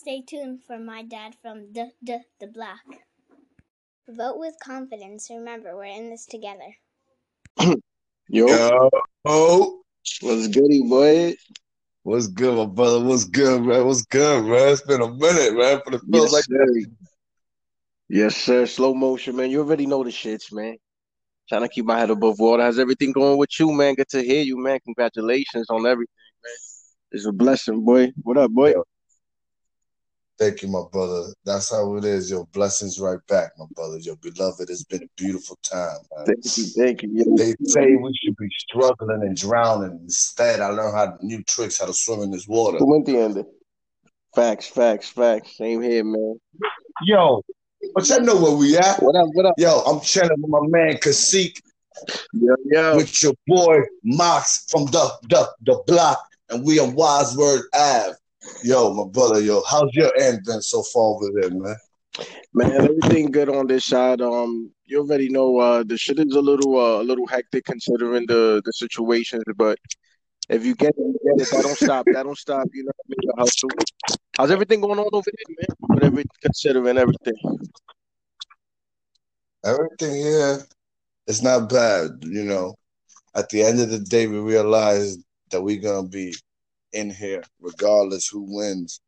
Stay tuned for my dad from the the the block. Vote with confidence. Remember, we're in this together. Yo, Yo, oh, what's goody, boy? what's good, my brother? What's good, man? What's good, man? It's been a minute, man. But it feels Yes, like sir. Yes, sir. Slow motion, man. You already know the shits, man. Trying to keep my head above water. How's everything going with you, man? Good to hear you, man. Congratulations on everything, man. It's a blessing, boy. What up, boy? Thank you, my brother. That's how it is. Your blessings right back, my brother. Your beloved. It's been a beautiful time, man. Thank you, thank you. They say we should be struggling and drowning. Instead, I learned how new tricks how to swim in this water. Who went the end? Facts, facts, facts. Same here, man. Yo, but you know where we at. What up, what up? Yo, I'm chilling with my man Kasik, Yo, yo. with your boy Mox from the the, the block, and we on Wadsworth Ave. Yo, my brother, yo, how's your end been so far over there, man? Man, everything good on this side. Um, you already know uh the shit is a little uh, a little hectic considering the the situations, but if you get it, you get it. That don't stop. That don't stop. You know, what I mean? hustle. How's everything going on over there, man? With every considering everything. Everything here is not bad, you know. At the end of the day, we realize that we're gonna be in here regardless who wins.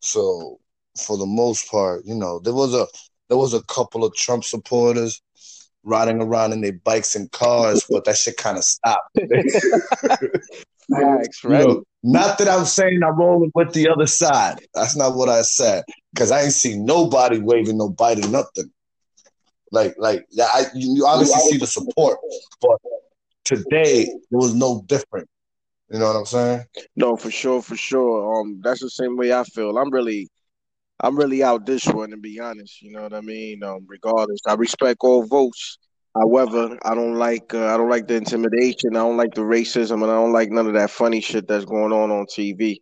So, for the most part, you know, there was a there was a couple of Trump supporters riding around in their bikes and cars, but that shit kind of stopped. Facts, You right? know, not that I'm saying I'm rolling with the other side. That's not what I said. Cause I ain't seen nobody waving no Biden nothing. Like, like yeah, I, you, you obviously see the support, but today there was no different. You know what I'm saying? No, for sure, for sure. Um, that's the same way I feel. I'm really, I'm really out this one, to be honest. You know what I mean? Um, regardless, I respect all votes. However, I don't like, uh, I don't like the intimidation. I don't like the racism, and I don't like none of that funny shit that's going on on TV.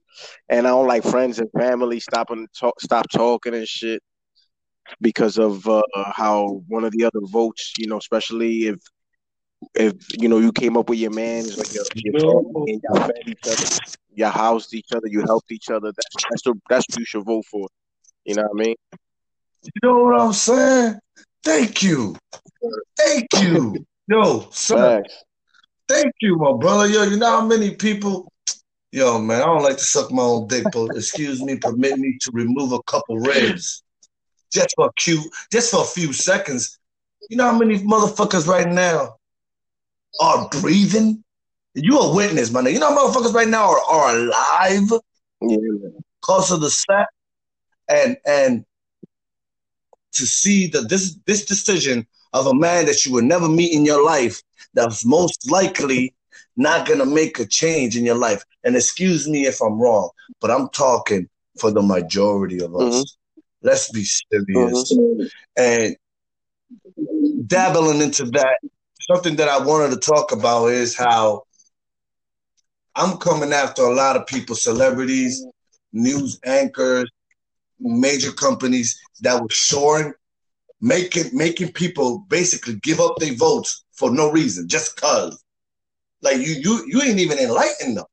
And I don't like friends and family stopping, talk, stop talking and shit because of uh, how one of the other votes. You know, especially if, if you know you came up with your man's like your, your family and y'all fed each other you housed each other, you helped each other. That's that's the that's what you should vote for. You know what I mean? You know what I'm saying? Thank you. Thank you. Yo, son, Facts. thank you, my brother. Yo, you know how many people Yo, man, I don't like to suck my own dick, but excuse me, permit me to remove a couple ribs. Just for a few, just for a few seconds. You know how many motherfuckers right now are breathing? You a witness, man. You know motherfuckers right now are, are alive Yeah, because of the set and and to see that this this decision of a man that you would never meet in your life that's most likely not gonna make a change in your life. And excuse me if I'm wrong, but I'm talking for the majority of us. Mm-hmm. Let's be serious. Mm-hmm. And dabbling into that, something that I wanted to talk about is how I'm coming after a lot of people, celebrities, news anchors, major companies that were showing, making making people basically give up their votes for no reason, just cause. Like you you you ain't even enlighten them.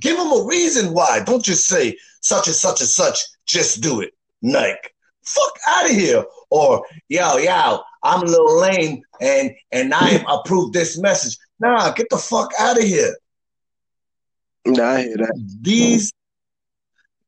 Give them a reason why. Don't just say such and such and such. Just do it. Like fuck out of here. Or yo yo, I'm a little lame and and I approve this message. Nah, get the fuck out of here. Nah, I hear that. These,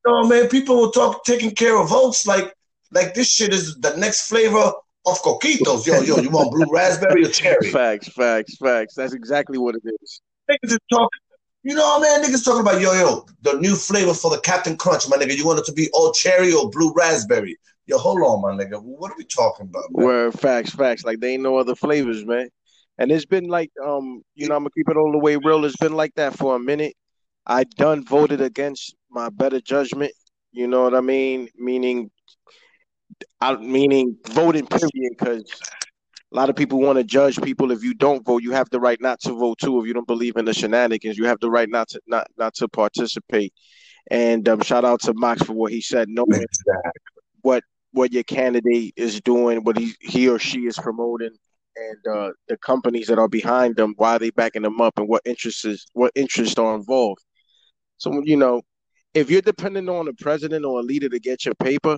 you no man, people will talk taking care of votes like like this shit is the next flavor of coquitos. Yo yo, you want blue raspberry or cherry? Facts, facts, facts. That's exactly what it is. Niggas is talking. You know what, man? Niggas talking about yo yo, the new flavor for the Captain Crunch, my nigga. You want it to be all cherry or blue raspberry? Yo, hold on, my nigga. What are we talking about? Man? Where facts, facts. Like they ain't no other flavors, man. And it's been like, um, you know, I'm gonna keep it all the way real. It's been like that for a minute. I done voted against my better judgment. You know what I mean? Meaning, I meaning voting period. Because a lot of people want to judge people. If you don't vote, you have the right not to vote too. If you don't believe in the shenanigans, you have the right not to not not to participate. And um, shout out to Max for what he said. Knowing Exactly. what what your candidate is doing, what he he or she is promoting, and uh, the companies that are behind them, why are they backing them up, and what interests is, what interests are involved. So you know, if you're depending on a president or a leader to get your paper,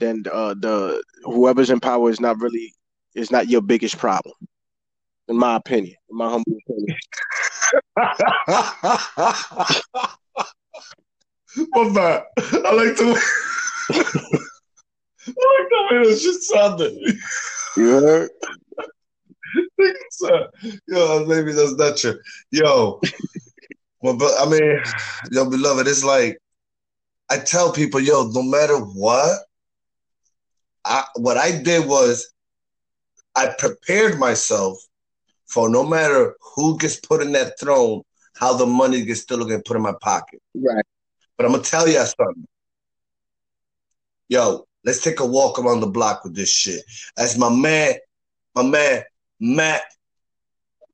then uh, the whoever's in power is not really is not your biggest problem, in my opinion, in my humble opinion. My bad. I like the way I like the way that shit sounded. You heard? Yo, maybe that's not true. Yo, well, but I mean, yo, beloved, it's like I tell people, yo, no matter what, I what I did was I prepared myself for no matter who gets put in that throne, how the money gets still gonna put in my pocket. Right. But I'm gonna tell you something. Yo, let's take a walk around the block with this shit. As my man, my man, Matt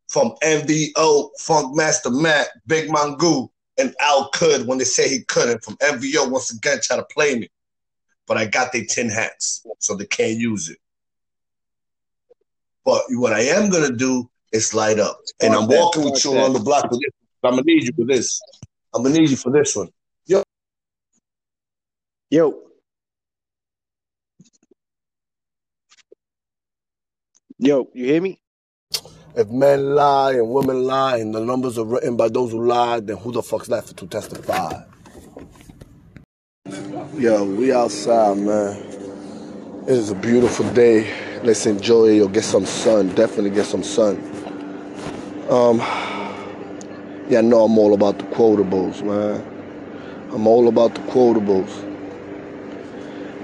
from MVO, Funk Master Matt, Big Mangu, and Al Could when they say he couldn't from MVO once again try to play me. But I got their tin hats, so they can't use it. But what I am gonna do is light up. And I'm walking with you on the block with this. I'm gonna need you for this. I'm gonna need you for this one. Yo. Yo. Yo, you hear me? If men lie and women lie and the numbers are written by those who lie, then who the fuck's left to testify? Yo, we outside, man. It is a beautiful day. Let's enjoy it. Yo, get some sun. Definitely get some sun. Um, yeah, I know I'm all about the quotables, man. I'm all about the quotables.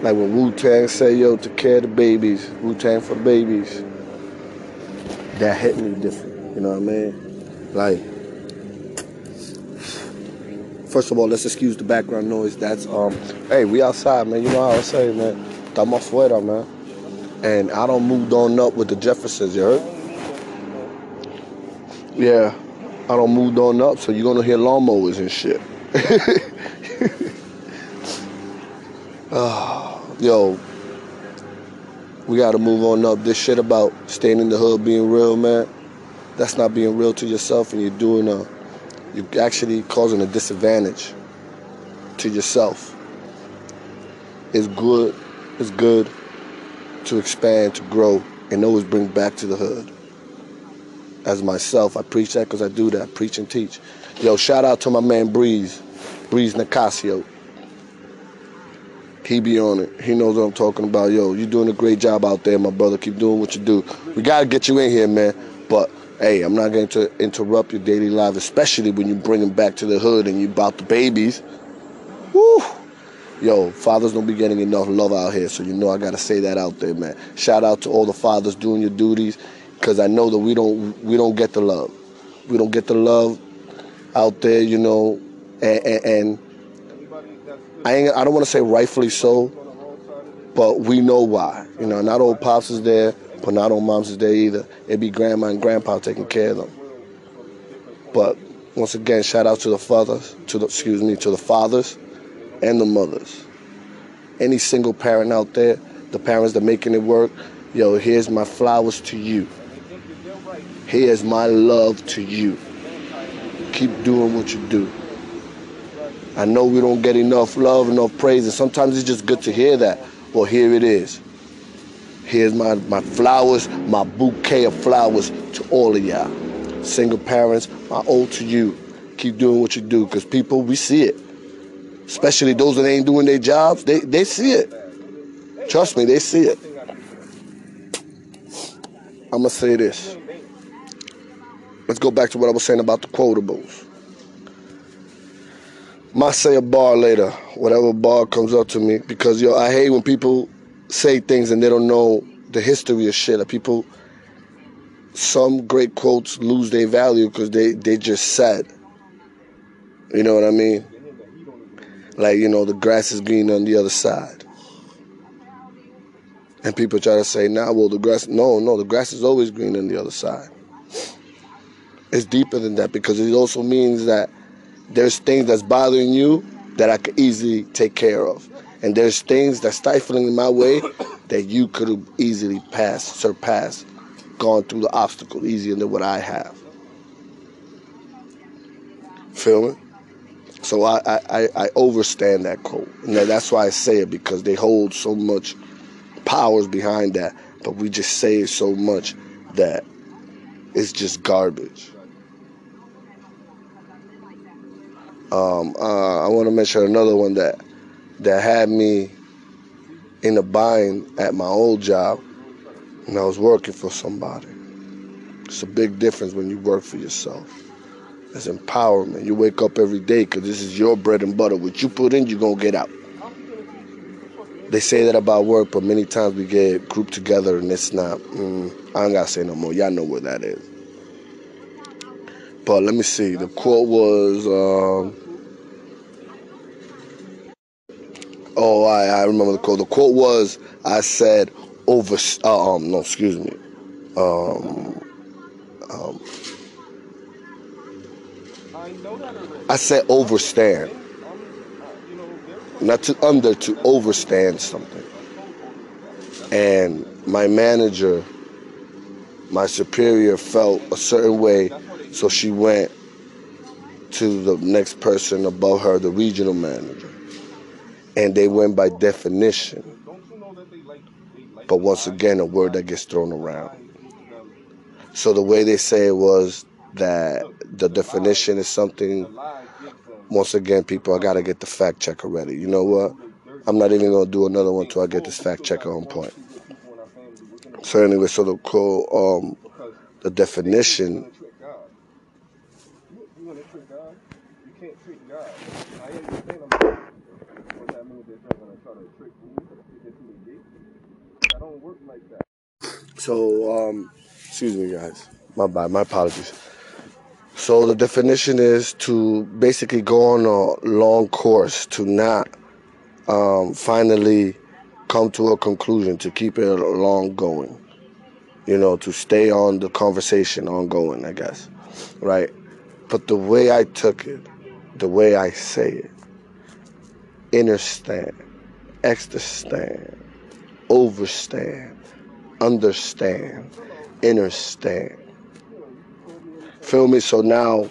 Like when Wu Tang say, yo, to care the babies, Wu Tang for the babies that hit me different. You know what I mean? Like, first of all, let's excuse the background noise. That's um, hey, we outside, man. You know how I say, man. Estamos afuera, man. And I don't moved on up with the Jeffersons. You heard? Yeah, I don't moved on up, so you're gonna hear lawnmowers and shit. oh, yo, we got to move on up. This shit about staying in the hood being real, man. That's not being real to yourself, and you're doing a, you're actually causing a disadvantage to yourself. It's good, it's good to expand, to grow, and always bring back to the hood. As myself, I preach that because I do that. preach and teach. Yo, shout out to my man Breeze, Breeze Nicasio. He be on it. He knows what I'm talking about. Yo, you're doing a great job out there, my brother. Keep doing what you do. We gotta get you in here, man. But hey, I'm not going to interrupt your daily life, especially when you bring them back to the hood and you about the babies. Woo! Yo, fathers don't be getting enough love out here, so you know I gotta say that out there, man. Shout out to all the fathers doing your duties, cause I know that we don't we don't get the love. We don't get the love out there, you know, and, and, and I ain't, I don't want to say rightfully so, but we know why. You know, not all pops is there, but not all moms is there either. It'd be grandma and grandpa taking care of them. But once again, shout out to the fathers, to the excuse me, to the fathers and the mothers. Any single parent out there, the parents that making it work, yo, here's my flowers to you. Here's my love to you. Keep doing what you do. I know we don't get enough love, enough praise, and sometimes it's just good to hear that. Well, here it is. Here's my, my flowers, my bouquet of flowers to all of y'all. Single parents, my ode to you. Keep doing what you do, because people, we see it. Especially those that ain't doing their jobs, they, they see it. Trust me, they see it. I'm going to say this. Let's go back to what I was saying about the quotables. Might say a bar later, whatever bar comes up to me, because yo, I hate when people say things and they don't know the history of shit. Like people, some great quotes lose their value because they they just said. You know what I mean? Like you know, the grass is green on the other side, and people try to say, "Nah, well, the grass." No, no, the grass is always green on the other side. It's deeper than that because it also means that there's things that's bothering you that I could easily take care of. And there's things that's stifling in my way that you could have easily passed, surpassed, gone through the obstacle easier than what I have. Feel me? So I, I, I overstand that quote. And that's why I say it because they hold so much powers behind that. But we just say it so much that it's just garbage. Um, uh, I want to mention another one that that had me in a bind at my old job when I was working for somebody. It's a big difference when you work for yourself. It's empowerment. You wake up every day because this is your bread and butter. What you put in, you're going to get out. They say that about work, but many times we get grouped together and it's not. Mm, I ain't got to say no more. Y'all know where that is. But let me see. The quote was. Um, oh, I, I remember the quote. The quote was I said, over. Uh, um, no, excuse me. Um, um, I said overstand. Not to under, to overstand something. And my manager, my superior felt a certain way, so she went to the next person above her, the regional manager. And they went by definition. But once again, a word that gets thrown around. So the way they say it was that the definition is something once again, people, I gotta get the fact checker ready. You know what? I'm not even gonna do another one till I get this fact checker on point. So anyway, so the quote, um, the definition. So, um, excuse me, guys. My bad. My apologies. So the definition is to basically go on a long course, to not um, finally come to a conclusion, to keep it long going. You know, to stay on the conversation ongoing, I guess. Right? But the way I took it, the way I say it, understand, understand, overstand, understand, understand Feel me? So now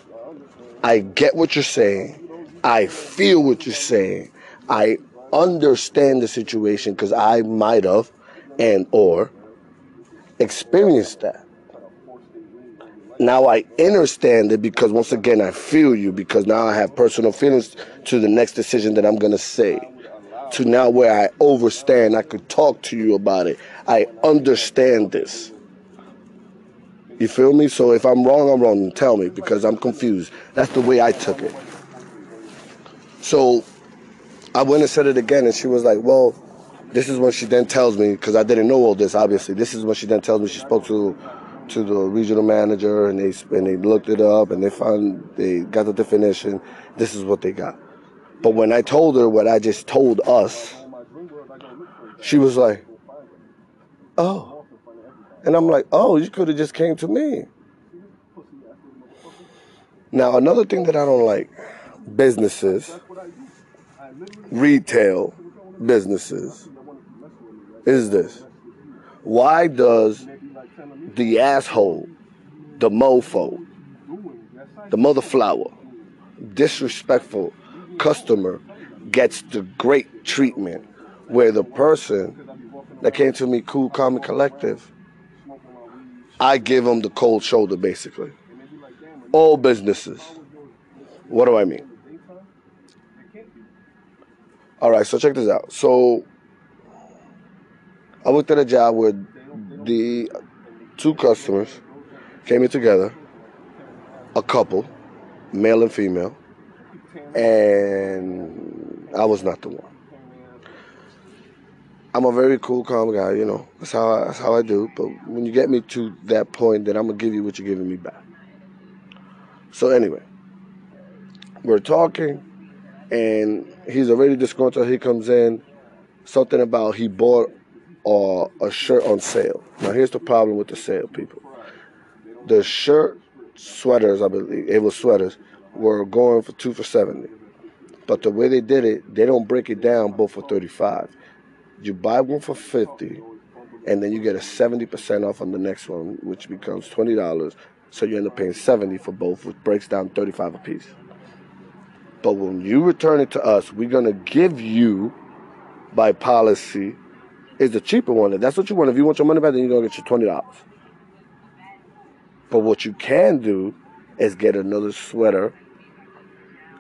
I get what you're saying. I feel what you're saying. I understand the situation because I might have and or experienced that. Now I understand it because once again I feel you because now I have personal feelings to the next decision that I'm gonna say. To now where I overstand, I could talk to you about it. I understand this. You feel me? So if I'm wrong, I'm wrong. Tell me because I'm confused. That's the way I took it. So I went and said it again, and she was like, "Well, this is when she then tells me because I didn't know all this. Obviously, this is when she then tells me she spoke to to the regional manager, and they and they looked it up, and they found they got the definition. This is what they got. But when I told her what I just told us, she was like, "Oh." And I'm like, oh, you could have just came to me. Now, another thing that I don't like businesses, retail businesses, is this. Why does the asshole, the mofo, the mother flower, disrespectful customer gets the great treatment where the person that came to me, cool, calm, and collective, I give them the cold shoulder, basically. All businesses. What do I mean? All right, so check this out. So I worked at a job where the two customers came in together, a couple, male and female, and I was not the one. I'm a very cool, calm guy. You know, that's how I, that's how I do. But when you get me to that point, then I'm gonna give you what you're giving me back. So anyway, we're talking, and he's already disgruntled. He comes in, something about he bought a, a shirt on sale. Now here's the problem with the sale, people. The shirt, sweaters, I believe it was sweaters, were going for two for seventy. But the way they did it, they don't break it down both for thirty-five you buy one for 50 and then you get a 70% off on the next one which becomes $20 so you end up paying 70 for both which breaks down 35 a piece But when you return it to us, we're gonna give you by policy is the cheaper one. If that's what you want. If you want your money back, then you're gonna get your twenty dollars. But what you can do is get another sweater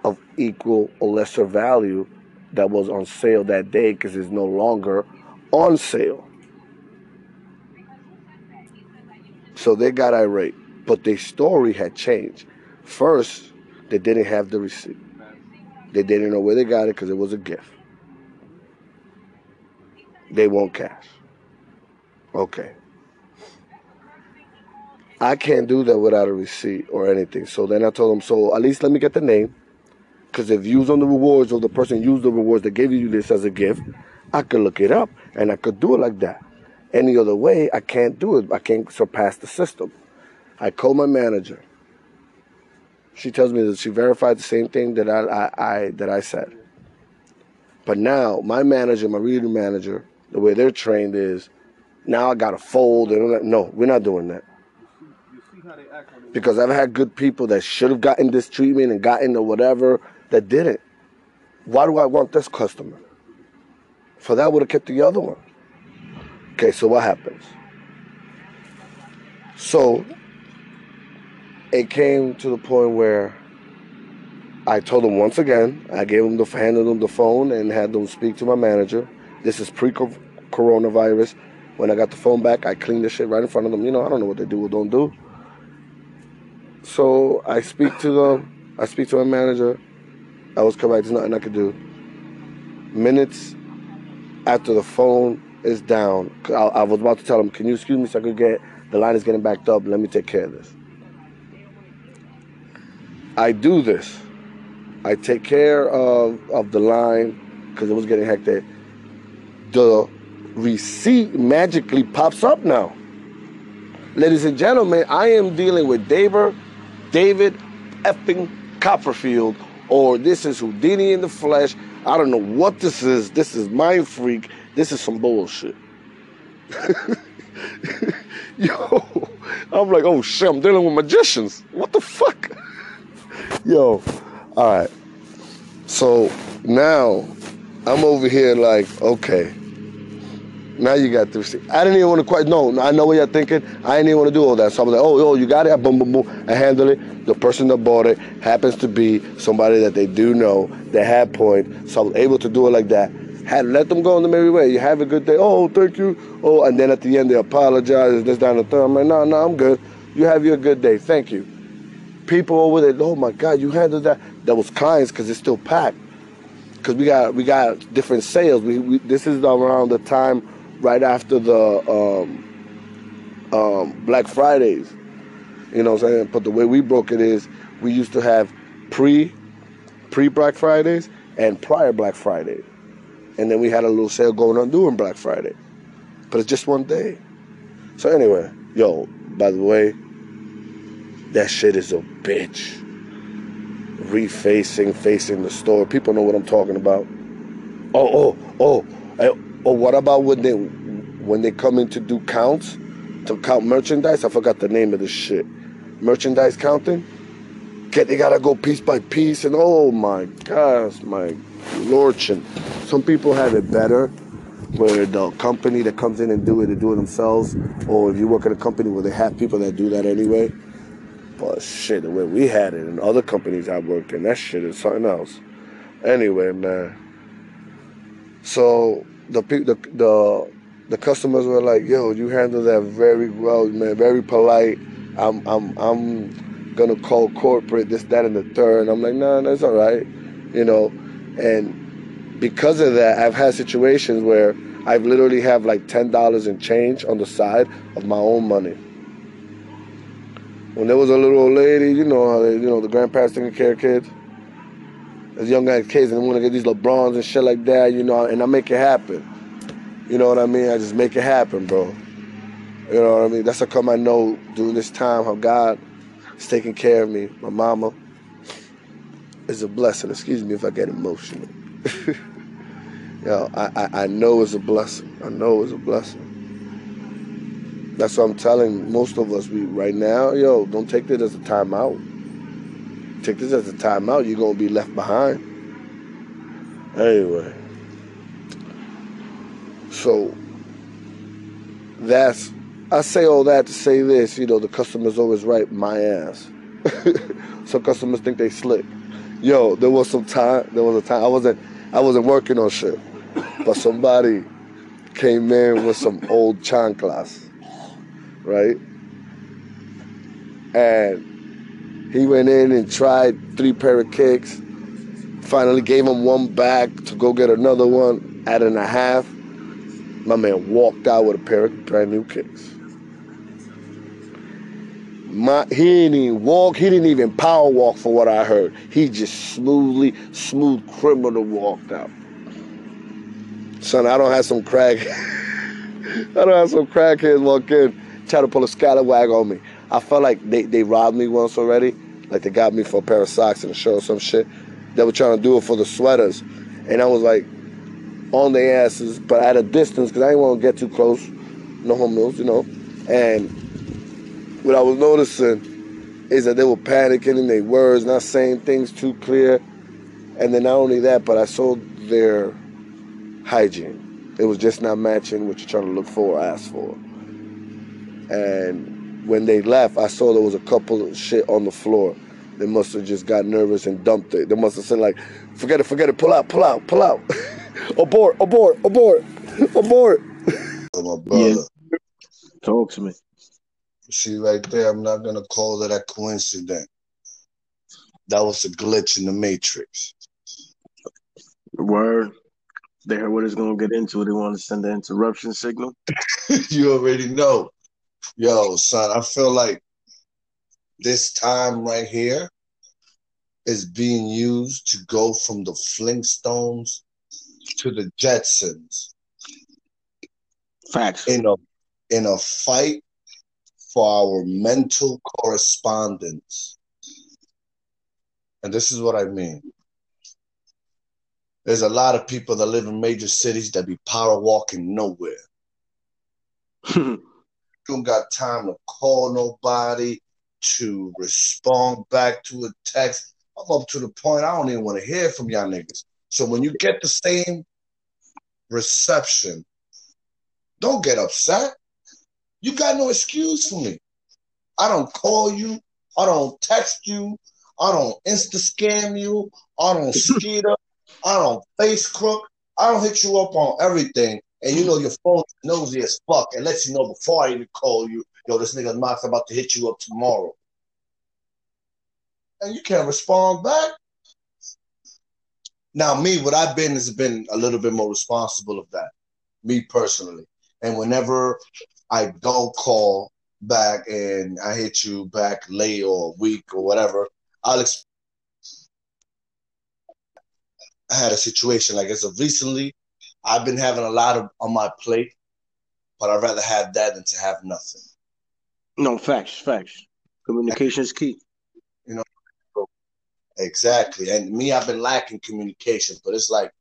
of equal or lesser value that was on sale that day because it's no longer on sale. So they got irate, but their story had changed. First, they didn't have the receipt. They didn't know where they got it because it was a gift. They want cash. Okay. I can't do that without a receipt or anything. So then I told them, so at least let me get the name. Because if you use on the rewards or the person used the rewards that gave you this as a gift, I could look it up and I could do it like that. Any other way, I can't do it. I can't surpass the system. I call my manager. She tells me that she verified the same thing that I, I, I that I said. But now my manager, my reader manager, the way they're trained is now I gotta fold and like, no, we're not doing that. Because I've had good people that should have gotten this treatment and gotten the whatever that didn't. Why do I want this customer? For that would have kept the other one. Okay, so what happens? So it came to the point where I told them once again, I gave them the handed them the phone and had them speak to my manager. This is pre-coronavirus. When I got the phone back, I cleaned the shit right in front of them. You know, I don't know what they do or don't do. So I speak to them. I speak to my manager. I was correct. There's nothing I could do. Minutes after the phone is down, I, I was about to tell him, "Can you excuse me so I could get the line is getting backed up. Let me take care of this." I do this. I take care of, of the line because it was getting hectic. The receipt magically pops up now. Ladies and gentlemen, I am dealing with David, David effing Copperfield, or this is Houdini in the flesh. I don't know what this is. This is Mind Freak. This is some bullshit. Yo, I'm like, oh shit, I'm dealing with magicians. What the fuck? Yo, all right. So now I'm over here like, okay. Now you got the receipt. I didn't even want to quite, no, I know what you're thinking. I didn't even want to do all that. So I'm like, oh, yo, you got it? I boom, boom, boom. I handle it. The person that bought it happens to be somebody that they do know They had point. So I was able to do it like that. Had let them go on the merry way. You have a good day. Oh, thank you. Oh, and then at the end they apologize. This down the third. I'm like, no, no, I'm good. You have your good day. Thank you. People over there, oh my God, you handled that. That was clients because it's still packed. Because we got we got different sales. We, we this is around the time right after the um, um, Black Fridays. You know what I'm saying? But the way we broke it is we used to have pre pre Black Fridays and prior Black Friday. And then we had a little sale going on during Black Friday. But it's just one day. So anyway, yo, by the way, that shit is a bitch. Refacing, facing the store. People know what I'm talking about. Oh, oh, oh. Or what about when they when they come in to do counts, to count merchandise? I forgot the name of this shit. Merchandise counting. Get they gotta go piece by piece, and oh my gosh, my lordchin. Some people have it better, where the company that comes in and do it, they do it themselves, or if you work at a company where they have people that do that anyway. But shit, the way we had it in other companies I worked in, that shit is something else. Anyway, man. So the the the the customers were like, "Yo, you handle that very well, man. Very polite. I'm I'm I'm gonna call corporate this, that, and the third. I'm like, nah, that's all right," you know. And because of that, I've had situations where I've literally have like ten dollars in change on the side of my own money. When there was a little old lady, you know you know the grandparents taking care of kids. As young guys, kids, and I want to get these LeBrons and shit like that, you know, and I make it happen. You know what I mean? I just make it happen, bro. You know what I mean? That's how come I know during this time how God is taking care of me. My mama is a blessing. Excuse me if I get emotional. Yo, I, I, I know it's a blessing. I know it's a blessing. That's what I'm telling most of us. We right now, yo, don't take it as a timeout. Take this as a timeout, you're gonna be left behind. Anyway, so that's I say all that to say this. You know, the customer's always right. My ass. some customers think they slick. Yo, there was some time. There was a time I wasn't. I wasn't working on shit, but somebody came in with some old chanclas, right? And he went in and tried three pair of kicks. Finally gave him one back to go get another one at and a half. My man walked out with a pair of brand new kicks. My, he didn't even walk. He didn't even power walk for what I heard. He just smoothly, smooth criminal walked out. Son, I don't have some crack. I don't have some crackheads walk in, try to pull a scallywag on me. I felt like they, they robbed me once already. Like they got me for a pair of socks and a shirt or some shit. They were trying to do it for the sweaters. And I was like on their asses, but at a distance because I didn't want to get too close. No homos, you know. And what I was noticing is that they were panicking in their words, not saying things too clear. And then not only that, but I saw their hygiene. It was just not matching what you're trying to look for or ask for. And when they left, I saw there was a couple of shit on the floor. They must have just got nervous and dumped it. They must have said like, forget it, forget it, pull out, pull out, pull out. abort, abort, abort, abort. my brother. Yeah. Talk to me. See right there, I'm not gonna call that a coincidence. That was a glitch in the matrix. Word. They heard what it's gonna get into. They want to send the interruption signal. you already know. Yo, son, I feel like this time right here is being used to go from the Flintstones to the Jetsons. Facts. In a in a fight for our mental correspondence. And this is what I mean. There's a lot of people that live in major cities that be power walking nowhere. you don't got time to call nobody, to respond back to a text. I'm up to the point I don't even want to hear from y'all niggas. So when you get the same reception, don't get upset. You got no excuse for me. I don't call you. I don't text you. I don't insta scam you. I don't skeeter. I don't face crook. I don't hit you up on everything. And you know your phone nosy as fuck and lets you know before I even call you, yo, this nigga Mark's about to hit you up tomorrow. And you can't respond back. Now, me, what I've been has been a little bit more responsible of that, me personally. And whenever I don't call back and I hit you back late or week or whatever, I'll explain. I had a situation like as of recently, I've been having a lot of on my plate, but I'd rather have that than to have nothing. No, facts, facts. Communication is key. You know, exactly. And me, I've been lacking communication, but it's like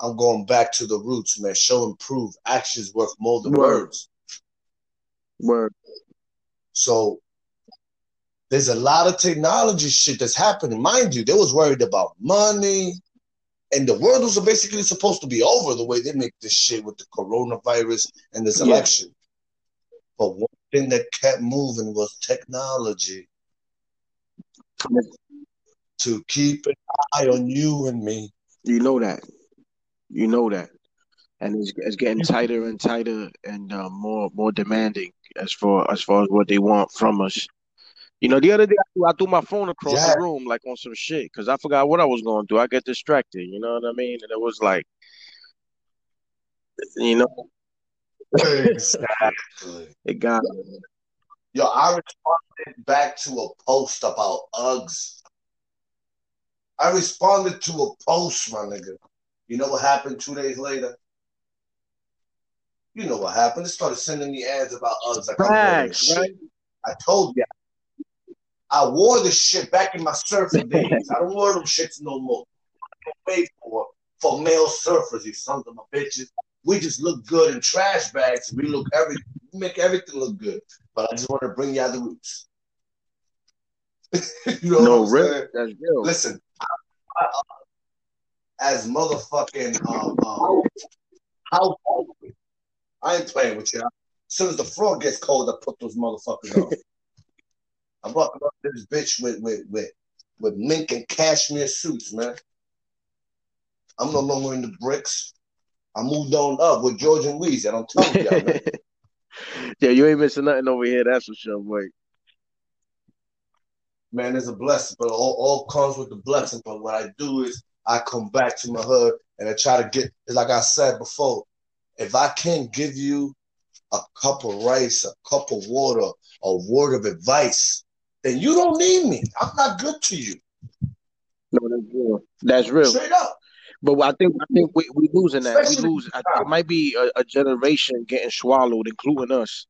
I'm going back to the roots, man. Show and prove. Actions worth more than Word. words. Word. So there's a lot of technology shit that's happening. Mind you, they was worried about money, and the world was basically supposed to be over the way they make this shit with the coronavirus and this Yeah. election. But one thing that kept moving was technology to keep an eye on you and me. You know that. You know that. And it's, it's getting tighter and tighter and uh, more more demanding as far as far as what they want from us. You know, the other day I threw, I threw my phone across Yeah. the room like on some shit because I forgot what I was going to do. I get distracted. You know what I mean? And it was like, you know, Exactly. it got me. Yo, I responded back to a post about Uggs. I responded to a post, my nigga. You know what happened two days later? You know what happened. They started sending me ads about Uggs. Facts, right? I told you. I wore this shit back in my surfing days. I don't wear them shits no more. Pay for for male surfers, you sons of my bitches. We just look good in trash bags. We look every we make everything look good. But I just want to bring y'all the roots. you know No, what I'm real. That's real. Listen, I, I, as motherfucking um, um how I ain't playing with you. As soon as the floor gets cold, I put those motherfuckers on. I'm walking up this bitch with with with with mink and cashmere suits, man. I'm no longer in the bricks. I moved on up with George and Weezy, and I'm telling y'all, man. yeah, you ain't missing nothing over here. That's for sure, boy. man, it's a blessing, but all, all comes with the blessing. But what I do is I come back to my hood and I try to get, like I said before, if I can't give you a cup of rice, a cup of water, a word of advice, then you don't need me. I'm not good to you. No, that's real. That's real. Straight up. But I think I think we we losing that. We Especially lose. I it might be a, a generation getting swallowed, including us,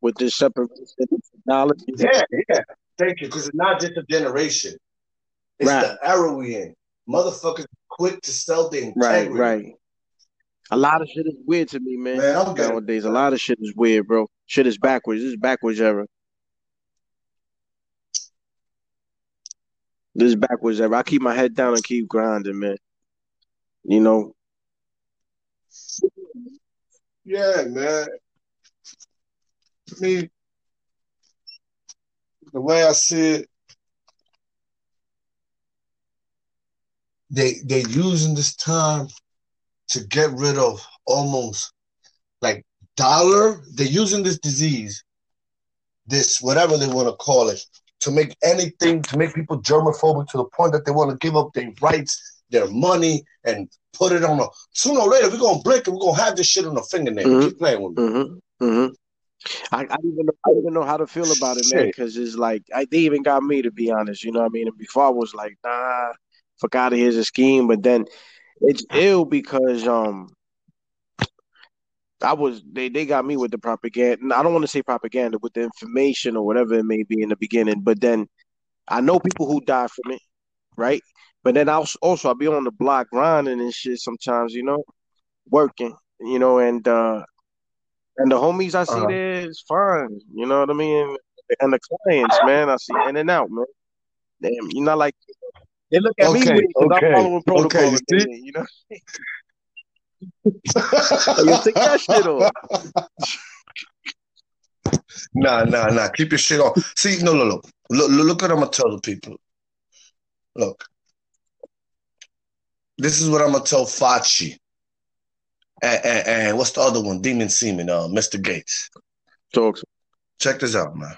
with this separation of technology. Yeah, yeah. Thank you. Because it's not just a generation. It's Right. the era we in. Motherfuckers quick to sell Right, integrity. right. right. A lot of shit is weird to me, man. Man, Nowadays, a lot of shit is weird, bro. Shit is backwards. This is backwards era. This backwards era. I keep my head down and keep grinding, man. You know, Yeah, man. I mean, the way I see it, they they using this time to get rid of almost like dollar. They're using this disease, this whatever they want to call it, to make anything to make people germophobic to the point that they want to give up their rights, their money, and put it on a. Sooner or later, we're gonna blink and we're gonna have this shit on the fingernail. Mhm. Keep playing with me. Mm-hmm. Mm-hmm. I, I don't even know, I even know how to feel about it, man. Because it's like I, they even got me to be honest. You know what I mean? And before I was like, nah, fuck out of here's a scheme. But then it's ill because um, I was they they got me with the propaganda. I don't want to say propaganda with the information or whatever it may be in the beginning. But then I know people who died from it, right? But then I also also I'll be on the block grinding and shit sometimes, you know, working, you know, and uh and the homies I see Uh-huh. there is fine. You know what I mean? And the clients, man, I see in and out, man. Damn, you're not like they look at me Okay, 'cause okay, I'm following protocol. okay, you you know, you take that shit off. Nah, nah, nah. Keep your shit on. See, no, no, no. Look, look, look what I'm gonna tell the people. Look, this is what I'm gonna tell Fauci. And, and, and what's the other one? Demon Seaman, uh, Mr. Gates. Talks. Check this out, man.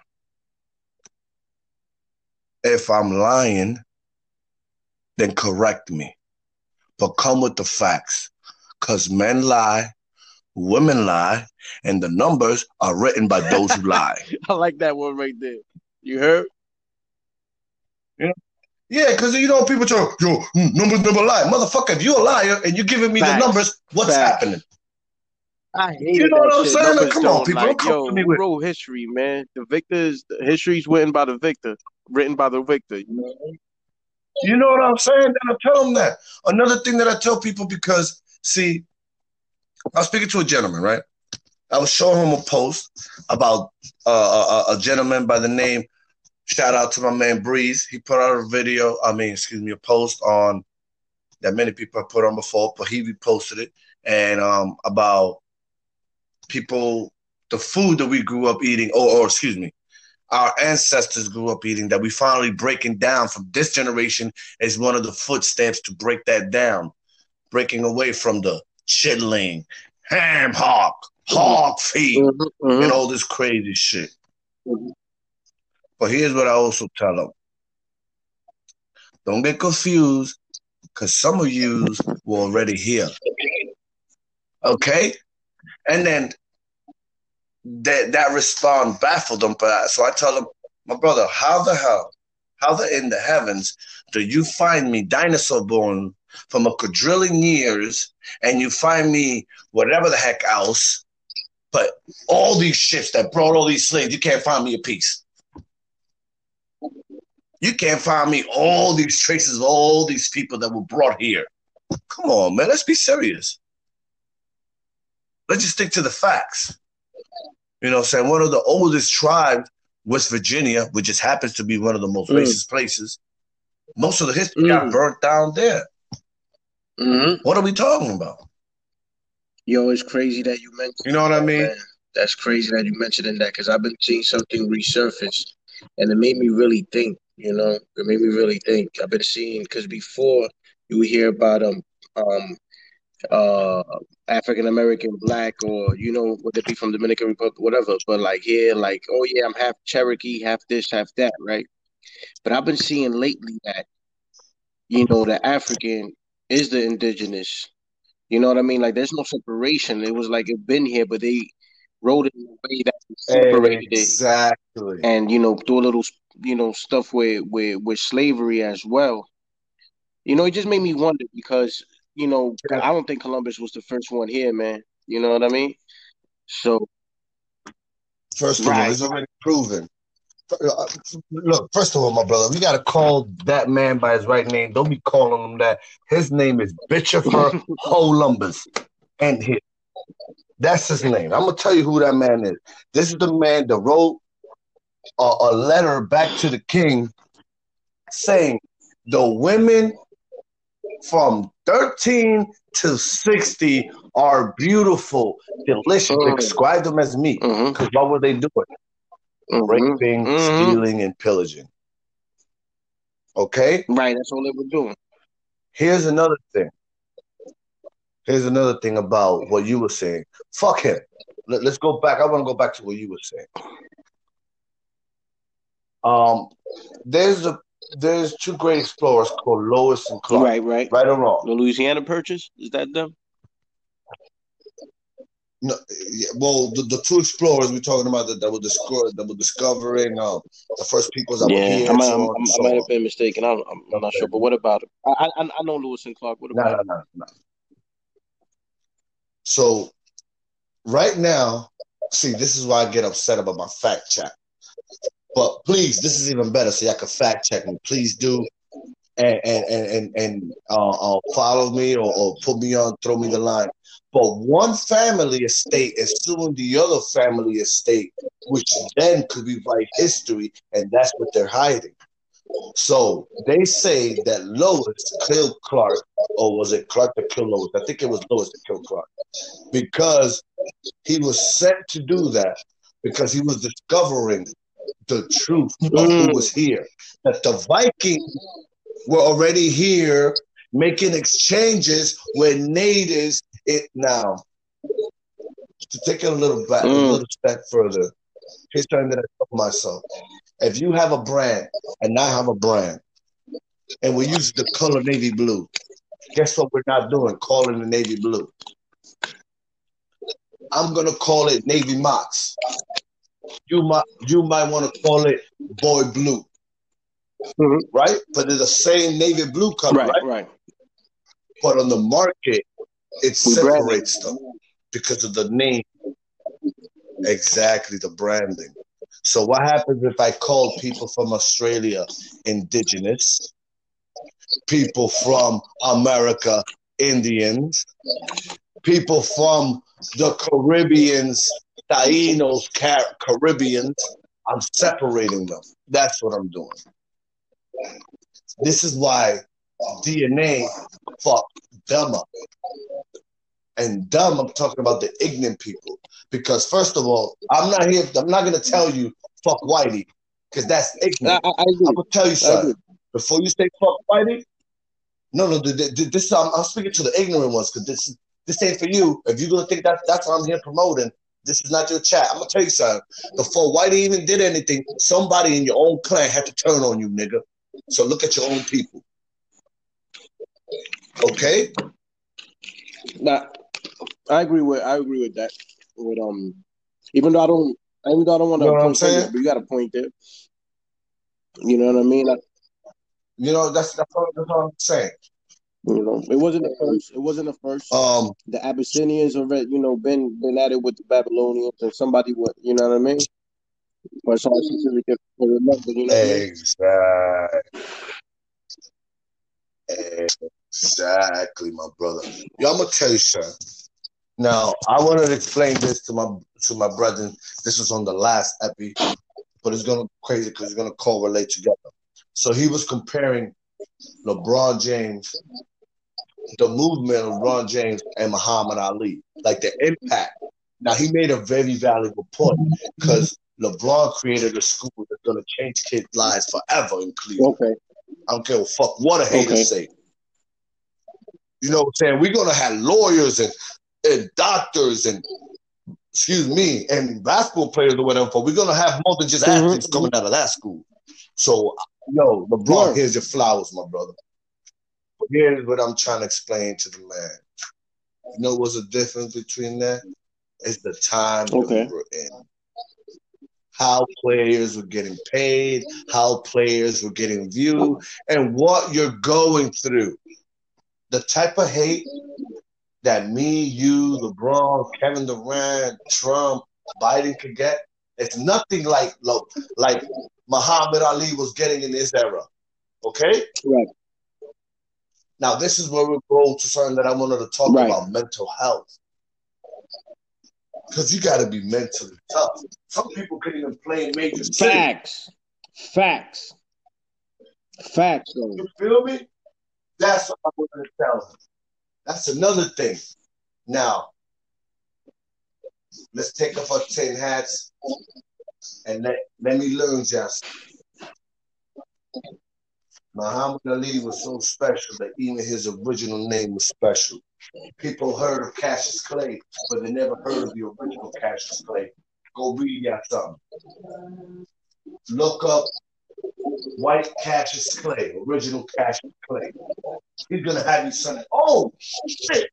If I'm lying, then correct me. But come with the facts. Because men lie, women lie, and the numbers are written by those who lie. I like that one right there. You heard? Yeah, because you know people tell yo mm, numbers never lie, motherfucker. If you're a liar and you're giving me Facts. the numbers, what's Facts. happening? I hate You know what I'm shit. saying? Numbers Come on, people, Like, come yo, to me with- history, man? The victors, the history's written by the victor, written by the victor. You know? You know what I'm saying? Then I tell them that. Another thing that I tell people because see, I was speaking to a gentleman, right? I was showing him a post about uh, a, a gentleman by the name. Shout out to my man Breeze. He put out a video. I mean, excuse me, a post on that many people have put on before, but he reposted it and um about people, the food that we grew up eating, or, or excuse me, our ancestors grew up eating that we finally breaking down from this generation is one of the footsteps to break that down, breaking away from the chitling, ham hock, hog feet, Mhm, mhm. and all this crazy shit. Mhm. But here's what I also tell them. Don't get confused, because some of yous were already here. Okay? And then that that response baffled them. But so I tell them, my brother, how the hell, how the in the heavens do you find me dinosaur born from a quadrillion years, and you find me whatever the heck else, but all these ships that brought all these slaves, you can't find me a piece. You can't find me all these traces of all these people that were brought here. Come on, man, let's be serious. Let's just stick to the facts. You know what I'm saying? One of the oldest tribes West Virginia, which just happens to be one of the most Mm. racist places. Most of the history Mm. got burnt down there. Hmm What are we talking about? Yo, it's crazy that you mentioned. You know what I mean? man. That's crazy that you mentioned that because I've been seeing something resurface, and it made me really think. You know, it made me really think. I've been seeing because before you would hear about um um uh African American black or you know would it be from Dominican Republic whatever, but like here like oh yeah I'm half Cherokee, half this, half that, right? But I've been seeing lately that you know the African is the indigenous. You know what I mean? Like there's no separation. It was like it been here, but they wrote it in a way that separated it Exactly. and you know do a little you know stuff with with with slavery as well. You know, it just made me wonder because you know I don't think Columbus was the first one here, man. You know what I mean? So First of all, Right. it's already proven. Look, first of all, my brother, we gotta call that man by his right name. Don't be calling him that. His name is Bitchifer Columbus, and his. That's his name. I'm gonna tell you who that man is. This is the man that wrote a, a letter back to the king, saying the women from 13 to 60 are beautiful, delicious. Mm. Describe them as meat. Because what were they doing? Mhm, raping, mhm. stealing, and pillaging. Okay? right, that's all they were doing. Here's another thing. Here's another thing about what you were saying. Fuck him. Let, us go back. I want to go back to what you were saying. Um, there's a there's two great explorers called Lois and Clark. Right, right. Right or wrong? The Louisiana Purchase is that them? No, yeah, well, the, the two explorers we're talking about that, that were discover, that were discovering um, the first peoples that were here. I might, so I'm- on and I so might have been mistaken. I'm, I'm not sure, but what about it? I, I, I know Lewis and Clark. What about No, no, no, no. So right now, see, this is why I get upset about my fact check. But please, this is even better, so y'all can fact check me. Please do, and and and and, uh, uh, follow me or, or put me on, throw me the line. But one family estate is suing the other family estate, which then could be rewrite history, and that's what they're hiding. So they say that Lois killed Clark, or was it Clark that killed Lois? I think it was Lois that killed Clark because he was sent to do that because he was discovering the truth of who was here. That the Vikings were already here making exchanges with natives. It now to take it a little back, a Mm. little step further. Here's something that I told myself: if you have a brand and I have a brand, and we use the color navy blue, guess what we're not doing? Calling the navy blue. I'm gonna call it navy mox. You might you might want to call it boy blue, Mhm. right? But they're the same navy blue color, Right, right? right. But on the market, it We separates them because of the name. Exactly, the branding. So what happens if I call people from Australia indigenous, people from America Indians, people from the Caribbeans, Tainos, Car- Caribbeans? I'm separating them. That's what I'm doing. This is why DNA fucked them up. And dumb, I'm talking about the ignorant people. Because first of all, I'm not here. I'm not gonna tell you fuck Whitey, because that's ignorant. I, I I'm gonna tell you something. Before you say fuck Whitey, no, no, th- th- th- this I'm, I'm speaking to the ignorant ones because this this ain't for you. If you're gonna think that that's what I'm here promoting, this is not your chat. I'm gonna tell you something. Before Whitey even did anything, somebody in your own clan had to turn on you, nigga. So look at your own people. Okay? Nah, I agree with I agree with that. With um, even though I don't, even though I don't want You to know what I'm point saying? but you got a point there. You know what I mean? I, You know, that's that's all, that's all I'm saying. you know, it wasn't the first. It wasn't the first. Um, the Abyssinians already, you know, been been at it with the Babylonians, and somebody would, you know what I mean? Exactly. Exactly, my brother. Yo, I'm gonna tell you something. Now, I wanted to explain this to my to my brethren. This was on the last epi. but it's gonna crazy because it's gonna correlate together. So he was comparing LeBron James, the movement of LeBron James and Muhammad Ali, like the impact. Now he made a very valuable point because LeBron created a school that's gonna change kids' lives forever in Cleveland. Okay. I don't give a fuck what a hater Okay. say. You know what I'm saying? We're gonna have lawyers and, and doctors and excuse me, and basketball players or whatever. But we're gonna have more than just Mhm. athletes coming out of that school. So yo, LeBron, Word. here's your flowers, my brother. But here's what I'm trying to explain to the man. You know what's the difference between that? It's the time that Okay. we were in. How players were getting paid, how players were getting viewed, and what you're going through. The type of hate that me, you, LeBron, Kevin Durant, Trump, Biden could get, it's nothing like like Muhammad Ali was getting in his era. Okay? Right. Now this is where we go to something that I wanted to talk Right. about mental health. Because you gotta be mentally tough. Some people can even play in major cities. Facts. Facts. Facts, though. You feel me? That's what I wanted to tell him. That's another thing. Now, let's take off our tin hats and let, let me learn just. Muhammad Ali was so special that even his original name was special. People heard of Cassius Clay, but they never heard of the original Cassius Clay. Go read that something. Look up White Cassius Clay, original Cassius Clay. He's gonna have you saying, "Oh shit!"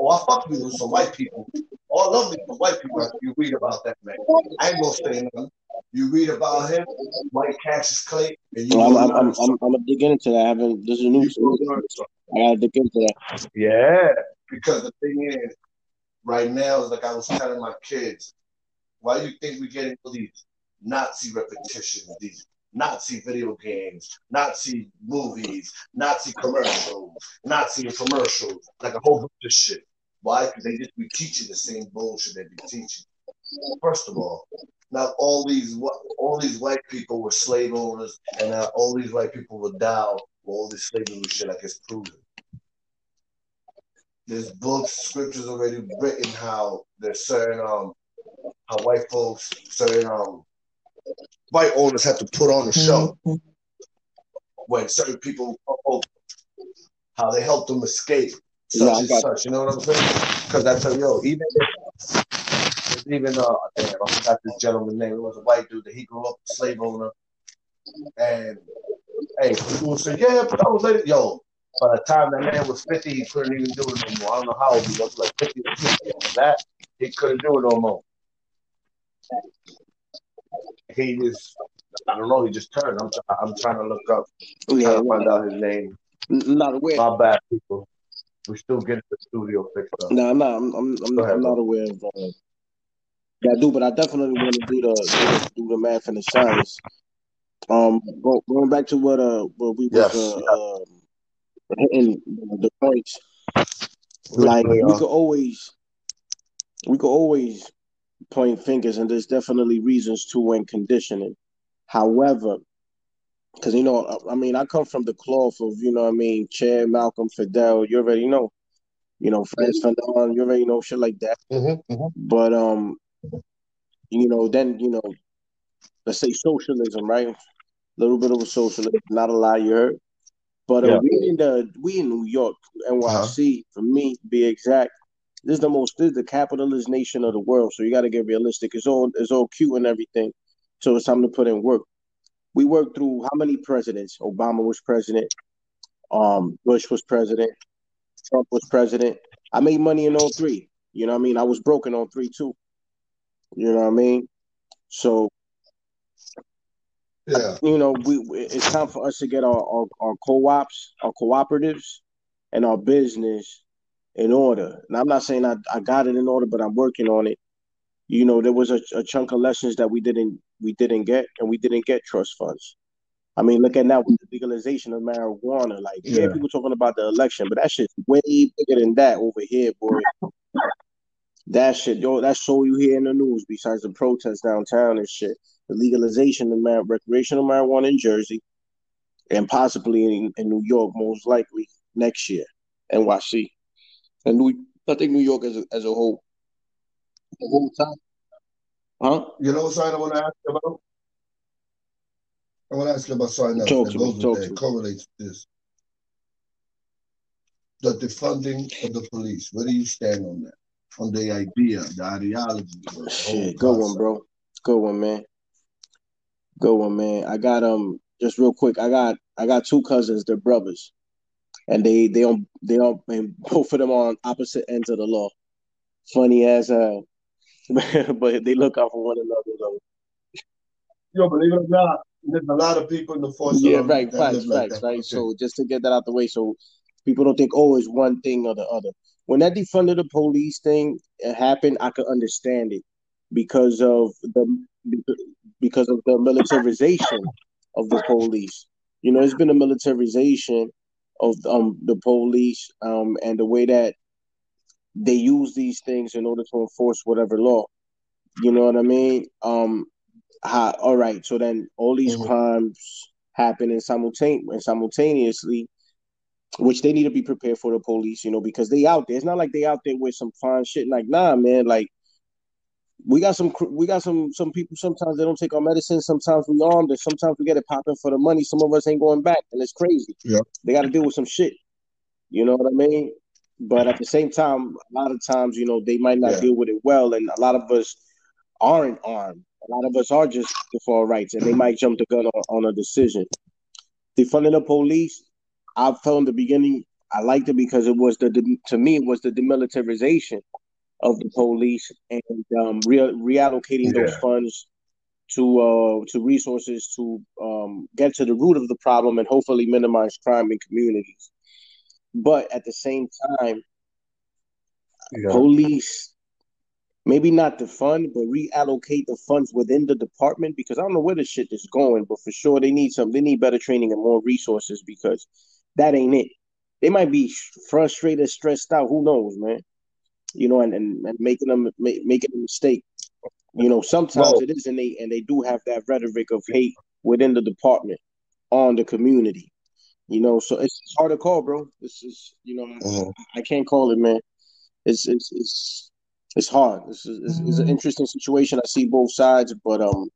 Oh, I fuck with some white people. Love me some white people. You read about that man. I ain't gonna say nothing. You read about him, White Cassius Clay, and you Well, I'm, gonna I'm, I'm, I'm. Gonna dig into that. I haven't. This is new. You to me. gonna learn something. I gotta dig into that. Yeah, because the thing is, right now, is like I was telling my kids, why do you think we're getting all these Nazi repetitions, these Nazi video games, Nazi movies, Nazi commercials, Nazi commercials, like a whole bunch of shit. Why? Because they just be teaching the same bullshit they be teaching. First of all, not all these all these white people were slave owners, and now all these white people were down all this slavery shit like it's proven. There's books, scriptures already written how there's certain um how white folks, certain um white owners have to put on a show when certain people over, how they help them escape such Yeah, and such. You know what I'm saying? Because I tell yo, even if even uh, damn, I forgot this gentleman's name. It was a white dude that he grew up a slave owner, and hey, people would say, yeah, but I was like, yo. By the time that man was 50, he couldn't even do it no more. I don't know how old he was, like 50 or 60. That, he couldn't do it no more. He just, I don't know, he just turned. I'm, I'm trying to look up, Yeah, trying to find out his name. Not aware. My bad, people. We're still getting the studio fixed up. No, I'm not. I'm. I'm, I'm, Go ahead, I'm not aware of. Uh, I do, but I definitely want to do the do the, math and the science. Um, going back to what uh what we was Yes. uh, um hitting the points. Like we uh, could always we could always point fingers, and there's definitely reasons to when conditioning. However, because you know, I I mean, I come from the cloth of you know, I mean, Che Malcolm Fidel. You already know, you know, Frantz Fanon. You already know shit like that. mhm, mhm. But um, you know, then you know, let's say socialism, right? A little bit of a socialism, not a lot. You heard. But uh, Yeah. we in the we in New York, NYC, for me to be exact. This is the most this is the capitalist nation of the world. So you got to get realistic. It's all it's all cute and everything. So it's time to put in work. We worked through how many presidents? Obama was president. Um, Bush was president. Trump was president. I made money in all three. You know what I mean? I was broken on three too. You know what I mean? So Yeah. you know, we it's time for us to get our our, our co-ops, our cooperatives, and our business in order. And I'm not saying I, I got it in order, but I'm working on it. You know, there was a, a chunk of lessons that we didn't we didn't get, and we didn't get trust funds. I mean, look at now with the legalization of marijuana. Like, yeah, Yeah. people talking about the election, but that shit's way bigger than that over here, boy. That shit, yo, that's all you hear in the news besides the protests downtown and shit. the legalization of mar- recreational marijuana in Jersey, and possibly in, in New York, most likely next year, NYC, and New, I think New York as a, as a whole. The whole time, huh? You know something I want to ask you about? I want to ask you about something else Talk that to me. Talk that, to correlates with this. The defunding of the police. Where do you stand on that? On the idea, the ideology, the Shit, good one, bro. Good one, man. Good one, man. I got um just real quick. I got I got two cousins. They're brothers, and they they on they on and both of them on opposite ends of the law. Funny as uh, but they look out for one another though. Yo, believe it or not, there's a lot of people in the force Yeah, right. that Facts, like facts, right. Okay. So just to get that out the way, so people don't think oh it's one thing or the other. When that defunded the police thing happened, I could understand it because of the because of the militarization of the police. You know, it's been a militarization of um the police um and the way that they use these things in order to enforce whatever law. You know what I mean? Um, how, all right. So then all these Mhm. crimes happen in simultane- and simultaneously, which they need to be prepared for the police. You know, because they out there. It's not like they out there with some fine shit. Like, nah, man. Like, we got some, we got some, some people. Sometimes they don't take our medicine. Sometimes we armed, and sometimes we get it popping for the money. Some of us ain't going back, and it's crazy. Yeah. They got to deal with some shit. You know what I mean? But at the same time, a lot of times, you know, they might not Yeah. deal with it well, and a lot of us aren't armed. A lot of us are just the far rights, and they might jump the gun on, on a decision. Defunding the police, I felt in the beginning I liked it because it was the to me it was the demilitarization of the police and um, re- reallocating those funds to uh, to resources to um, get to the root of the problem and hopefully minimize crime in communities. But at the same time, Yeah. police maybe not the fund, but reallocate the funds within the department because I don't know where the shit is going, but for sure they need some. They need better training and more resources because that ain't it. They might be frustrated, stressed out. Who knows, man? You know, and and, and making them ma- making a mistake. You know, sometimes it is, and they and they do have that rhetoric of hate within the department on the community. You know, so it's, it's hard to call, bro. This is, you know, Mhm. I can't call it, man. It's it's it's it's hard. It's, it's, it's an interesting situation. I see both sides, but um,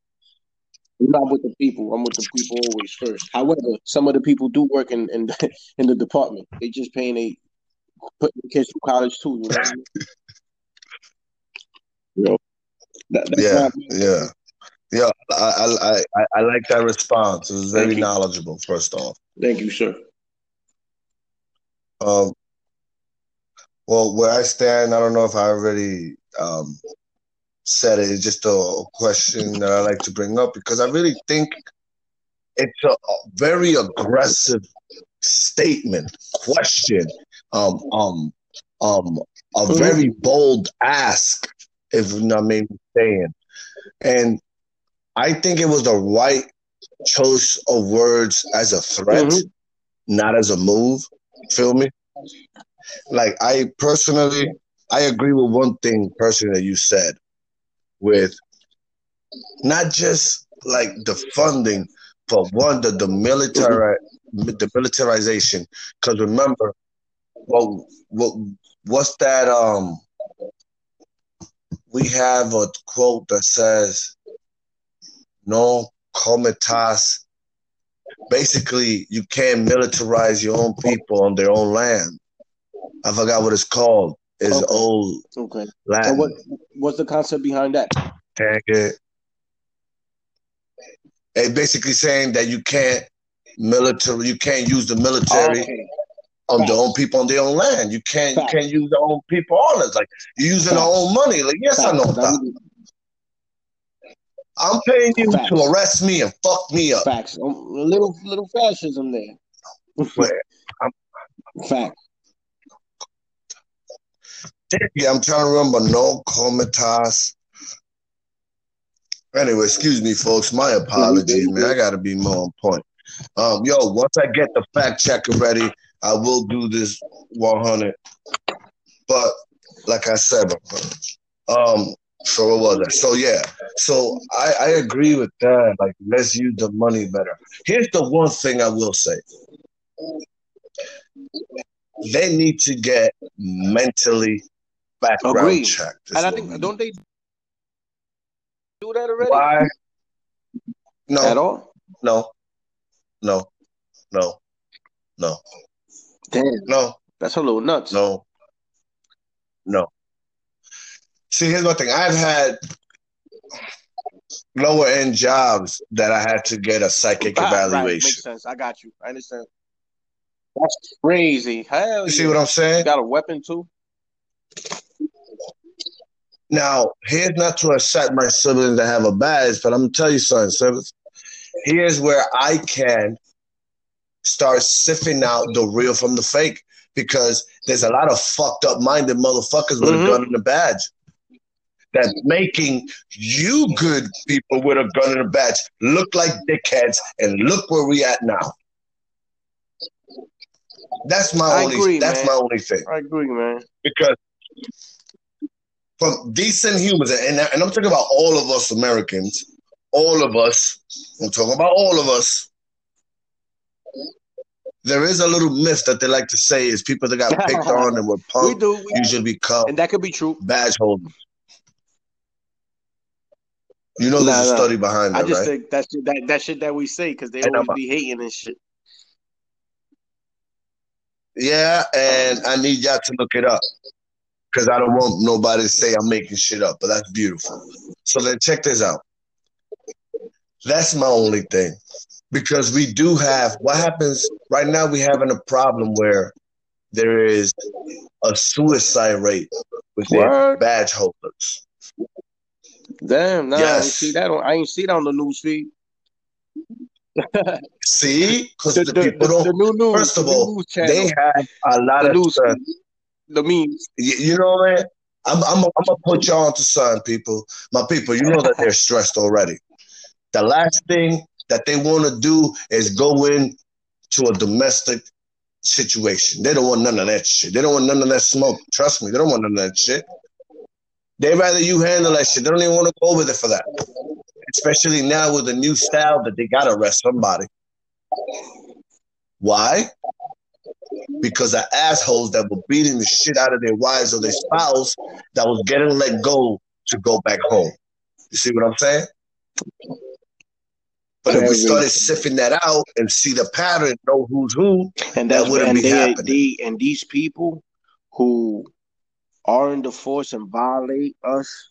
I'm not with the people. I'm with the people always first. However, some of the people do work in in, in the department. They just paying a putting the kids through college too. You know, I mean? you know that, Yeah, yeah, yeah. I, I, I, I- like that response. It was very Thank you. knowledgeable. First off, Thank you, sir. um, well, where I stand, I don't know if I already um said it. It's just a question that I like to bring up because I really think it's a, very aggressive statement, question, um, um, um, a Mhm. very bold ask, if not maybe saying, and I think it was the right choice of words as a threat, Mhm. not as a move. Feel me? Like I personally, I agree with one thing personally that you said, with not just like the funding, but one the the military the militarization. Because remember, well, what what's that? Um, we have a quote that says, "No comitas." Basically, you can't militarize your own people on their own land. I forgot what it's called. It's Okay. old Okay. Latin. And what what's the concept behind that? Dang it. It's basically saying that you can't military, you can't use the military Okay. on their own people on their own land. You can't, you can't use their own people on it. Like you're using their own money. Like yes, I know that. That I'm paying you Facts. to arrest me and fuck me up. Facts. Um, a little little fascism there. Where? Yeah, I'm trying to remember. No comitas. Anyway, excuse me, folks. My apologies, man. I gotta be more on point. Um, yo, once I get the fact checker ready, I will do this 100. But like I said, um, So what was that? So yeah. So I, I agree with that. Like let's use the money better. Here's the one thing I will say. They need to get mentally background Agreed. checked. is And I think don't they do that already Why? No. At all? no, no, no, no, Damn, no, that's a little nuts. no, no. See, here's my thing. I've had lower end jobs that I had to get a psychic right, evaluation. makes sense. I got you. I understand. That's crazy. Hell You see what I'm You saying? got a weapon too? Now, here's not to upset my siblings that have a badge, but I'm gonna tell you something, siblings. Here's where I can start sifting out the real from the fake because there's a lot of fucked up minded motherfuckers with Mhm. a gun and a badge that making you good people with a gun and a badge look like dickheads and look where we at now. That's my I only agree, that's man. my only thing. I agree, man. Because from decent humans, and, and I'm talking about all of us Americans, all of us, I'm talking about all of us. There is a little myth that they like to say is people that got picked on and were We punked do, we, usually become and that could be true. badge holders. You know Nah, there's a nah. study behind that. I just right? think that's that that shit that we say because they And always I'm- be hating and shit. Yeah, and I need y'all to look it up because I don't want nobody to say I'm making shit up, but that's beautiful. So then check this out. That's my only thing because we do have what happens right now. We having a problem where there is a suicide rate within Word. badge holders. Damn, nah, I ain't Yes. see that on. I ain't see that on the news feed. See, because The, the, the, people don't. the new news. First of all, They have a lot of news, the memes. You, know what? I'm, I'm, I'm gonna put y'all onto something, people. My people, you know that they're stressed already. The last thing that they want to do is go in to a domestic situation. They don't want none of that shit. They don't want none of that smoke. Trust me, they don't want none of that shit. They rather you handle that shit. They don't even want to go over there for that. Especially now with the new style that they gotta arrest somebody. Why? Because the assholes that were beating the shit out of their wives or their spouse that was getting let go to go back home. You see what I'm saying? But if we started sifting that out and see the pattern, know who's who, and that wouldn't and be they, happening. they and these people who are in the force and violate us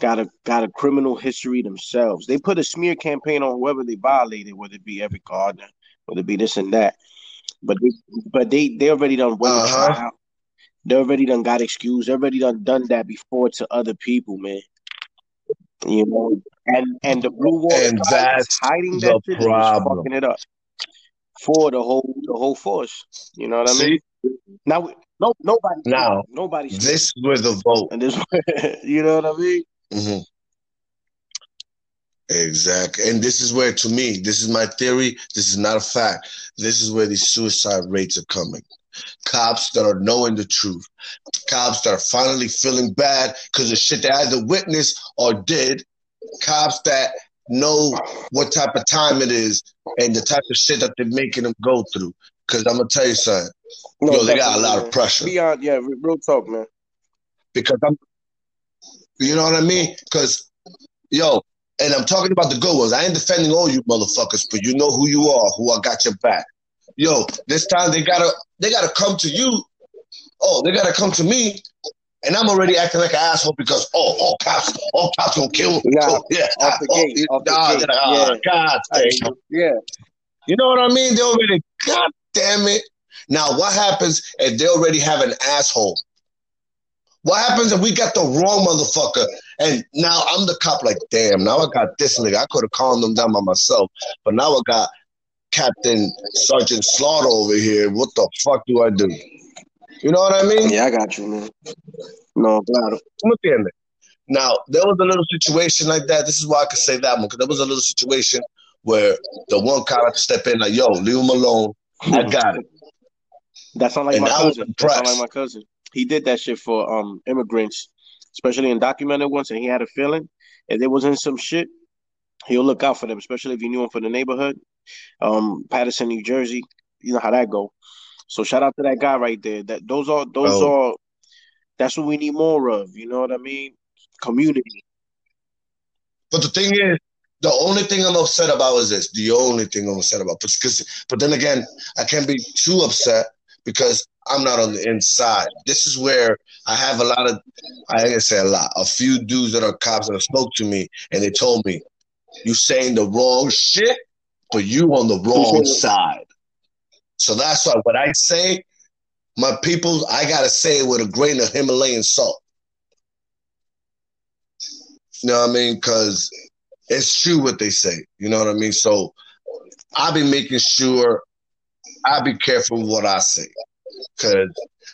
got a got a criminal history themselves. They put a smear campaign on whoever they violated, whether it be Eric Gardner, whether it be this and that. But they but they they already done went Uh-huh. trial. They already done got excused. They already done done that before to other people, man. You know, and and the blue wall And is that's hiding the that shit problem. fucking it up for the whole the whole force. You know what I mean? See, Now, no, nobody, now nobody. this was the vote. and this, you know what I mean? hmm Exactly. And this is where, to me, this is my theory. This is not a fact. This is where these suicide rates are coming. Cops that are knowing the truth. Cops that are finally feeling bad because of shit they either witnessed or did. Cops that know what type of time it is and the type of shit that they're making them go through. Because I'm going to tell you something. No, Yo, they got a lot man. of pressure. Beyond, yeah, real talk, man. because I'm, you know what I mean? Because, yo, and I'm talking about the good ones. I ain't defending all you motherfuckers, but you know who you are, who I got your back. Yo, this time they gotta, they gotta come to you. Oh, they gotta come to me, and I'm already acting like an asshole because oh, all cops, all cops gonna kill. Nah, oh, yeah, off the oh, gate, yeah, off the nah, gate, oh, yeah. God. Yeah, You know what I mean? They already, God damn it. Now, what happens if they already have an asshole? What happens if we got the wrong motherfucker and now I'm the cop? Like, damn, now I got this nigga. I could have calmed them down by myself, but now I got Captain Sergeant Slaughter over here. What the fuck do I do? You know what I mean? yeah, I got you, man. No, claro. ¿Tú me entiendes? Now, there was a little situation like that. This is why I could say that one, because there was a little situation where the one cop had to step in, like, yo, leave him alone. I hmm. got it. That sound like And my cousin. That sound like my cousin. He did that shit for um immigrants especially undocumented ones, and he had a feeling if there was in some shit, he'll look out for them, especially if you knew him for the neighborhood. Um, Paterson, New Jersey, you know how that go. So shout out to that guy right there. That those are those Oh. are that's what we need more of. You know what I mean? Community. But the thing is, the only thing I'm upset about is this. The only thing I'm upset about, because but then again, I can't be too upset because I'm not on the inside. This is where I have a lot of, I ain't gonna say a lot, a few dudes that are cops that have spoke to me and they told me, you saying the wrong shit, but you on the wrong side. So that's why what I say, my people, I gotta say it with a grain of Himalayan salt. You know what I mean? Because it's true what they say. You know what I mean? So I be making sure I be careful with what I say. Because,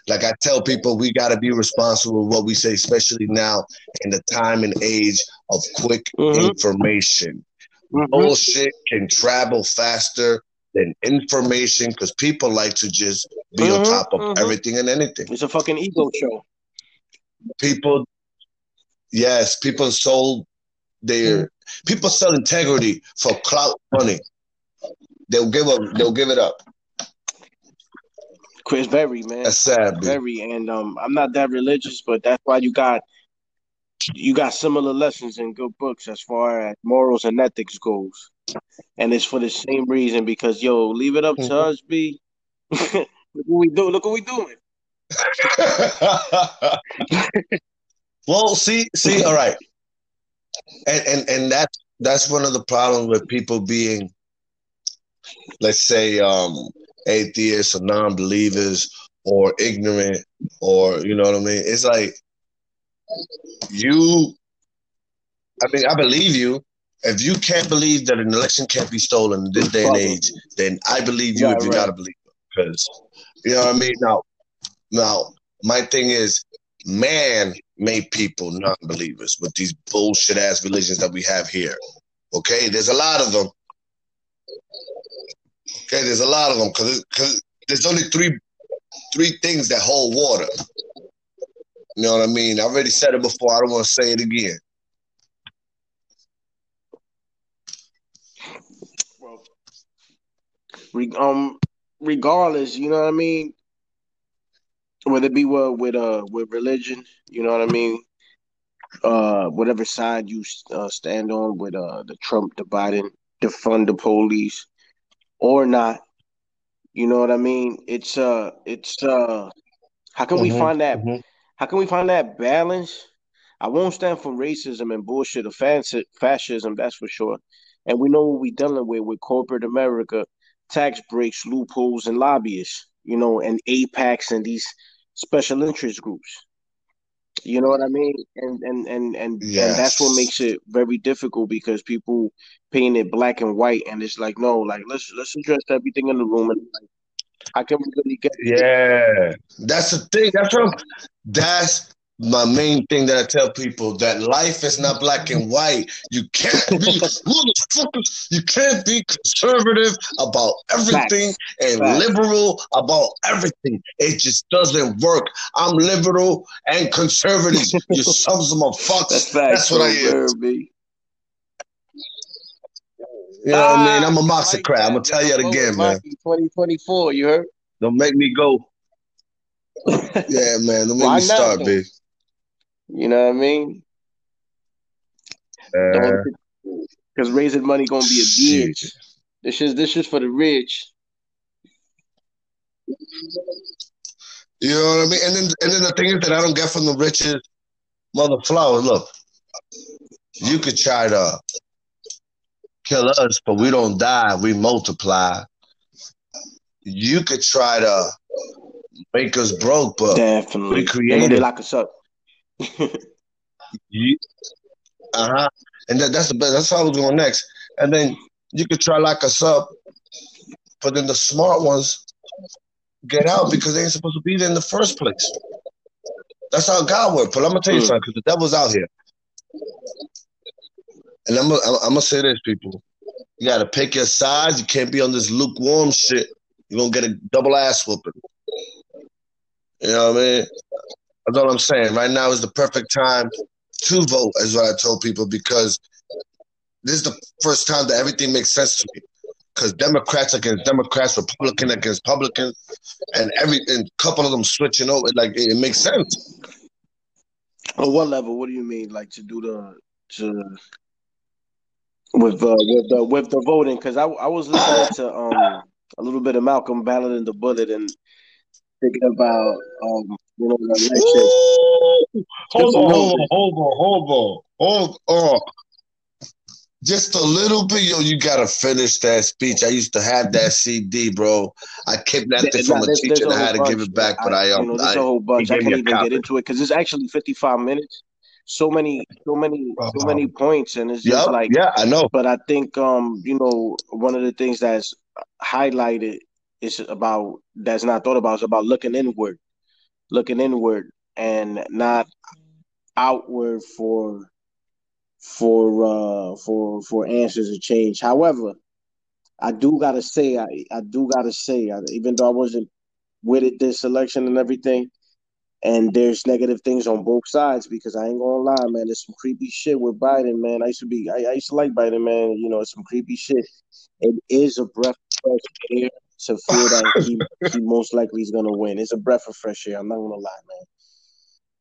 like I tell people, we got to be responsible with what we say, especially now in the time and age of quick Mhm. information. Mhm. Bullshit can travel faster than information because people like to just be on Mhm, top of mhm. everything and anything. It's a fucking ego show. People, yes, people sold their people sell integrity for clout money. They'll give up. They'll give it up. Chris Berry, man. That's sad. Very, and um, I'm not that religious, but that's why you got you got similar lessons in good books as far as morals and ethics goes, and it's for the same reason because yo, leave it up to Mhm. us, B. look what we do. Look what we doing. well, see, see, all right, and and and that's that's one of the problems with people being, let's say, um, atheists or non-believers or ignorant or you know what I mean. It's like you. I mean, I believe you. If you can't believe that an election can't be stolen in this day and age, then I believe you Yeah, if you're right. not a believer. Because you know what I mean. Now, now, my thing is, man made people non-believers with these bullshit ass religions that we have here. Okay, there's a lot of them. Okay, there's a lot of them because there's only three three things that hold water. You know what I mean? I already said it before. I don't want to say it again. Well, re- um, regardless, you know what I mean. Whether it be with with uh with religion, you know what I mean. Uh, whatever side you uh, stand on with uh the Trump, the Biden, defund the police, or not, you know what I mean. It's uh, it's uh, how can we Mhm, find that? mhm. How can we find that balance? I won't stand for racism and bullshit or fasci- fascism, that's for sure. And we know what we're dealing with with corporate America, tax breaks, loopholes, and lobbyists, you know, and APACs and these special interest groups. You know what I mean? And and and and, and that's what makes it very difficult because people paint it black and white, and it's like no, like let's let's address everything in the room, and like, how can we really get? Yeah, that's the thing. That's what I'm, that's my main thing that I tell people that life is not black and white. You can't be motherfuckers. You can't be conservative about everything Facts. and Facts. liberal about everything. It just doesn't work. I'm liberal and conservative. you sons of a fucks. That's That's what I am. You know what I mean? Ah, I'm a like moxocrat. I'm gonna tell you that again, man. 2024, you heard? Don't make me go. Yeah, man. Don't make me start, though? B. You know what I mean? Uh, Because raising money gonna be a bitch. This is this is for the rich. You know what I mean? And then and then the thing is that I don't get from the riches, mother flowers. Look, you could try to kill us, but we don't die. We multiply. You could try to make us broke, but Definitely. we And then created. they lock us up. You, uh huh. And that, that's the best. That's how I was going next. And then you could try lock us up, but then the smart ones get out because they ain't supposed to be there in the first place. That's how God works. But I'm gonna tell you Mm. something, because the devil's out here. And I'm gonna, I'm gonna say this, people. You gotta pick your sides. You can't be on this lukewarm shit. You're gonna get a double ass whooping. You know what I mean? That's all I'm saying. Right now is the perfect time to vote, is what I told people, because this is the first time that everything makes sense to me. Because Democrats against Democrats, Republican against Republicans, and every and a couple of them switching over, like it, it makes sense. On what level? What do you mean? Like to do the to with uh, with the with the voting? Because I I was listening to um a little bit of Malcolm battling the bullet and thinking about um you know the election. Ooh, hold on, hold on, hold on, hold on, hold on. Just a little bit, yo. You gotta finish that speech. I used to have that CD, bro. I kidnapped it from Nah, a there's, there's teacher a and I had to bunch. give it back, but I you um, know, there's I a whole bunch. I gave can't even get into it because it's actually 55 minutes. So many, so many, so many points, and it's just Yup, like. yeah, I know. But I think um, you know, one of the things that's highlighted is about that's not thought about is about looking inward, looking inward, and not outward for for uh for for answers or change. However, I do gotta say, I I do gotta say, I, even though I wasn't with it this election and everything, and there's negative things on both sides because I ain't gonna lie, man. There's some creepy shit with Biden, man. I used to be, I, I used to like Biden, man. You know, it's some creepy shit. It is a breath of fresh air to feel that he he most likely is gonna win. It's a breath of fresh air. I'm not gonna lie, man.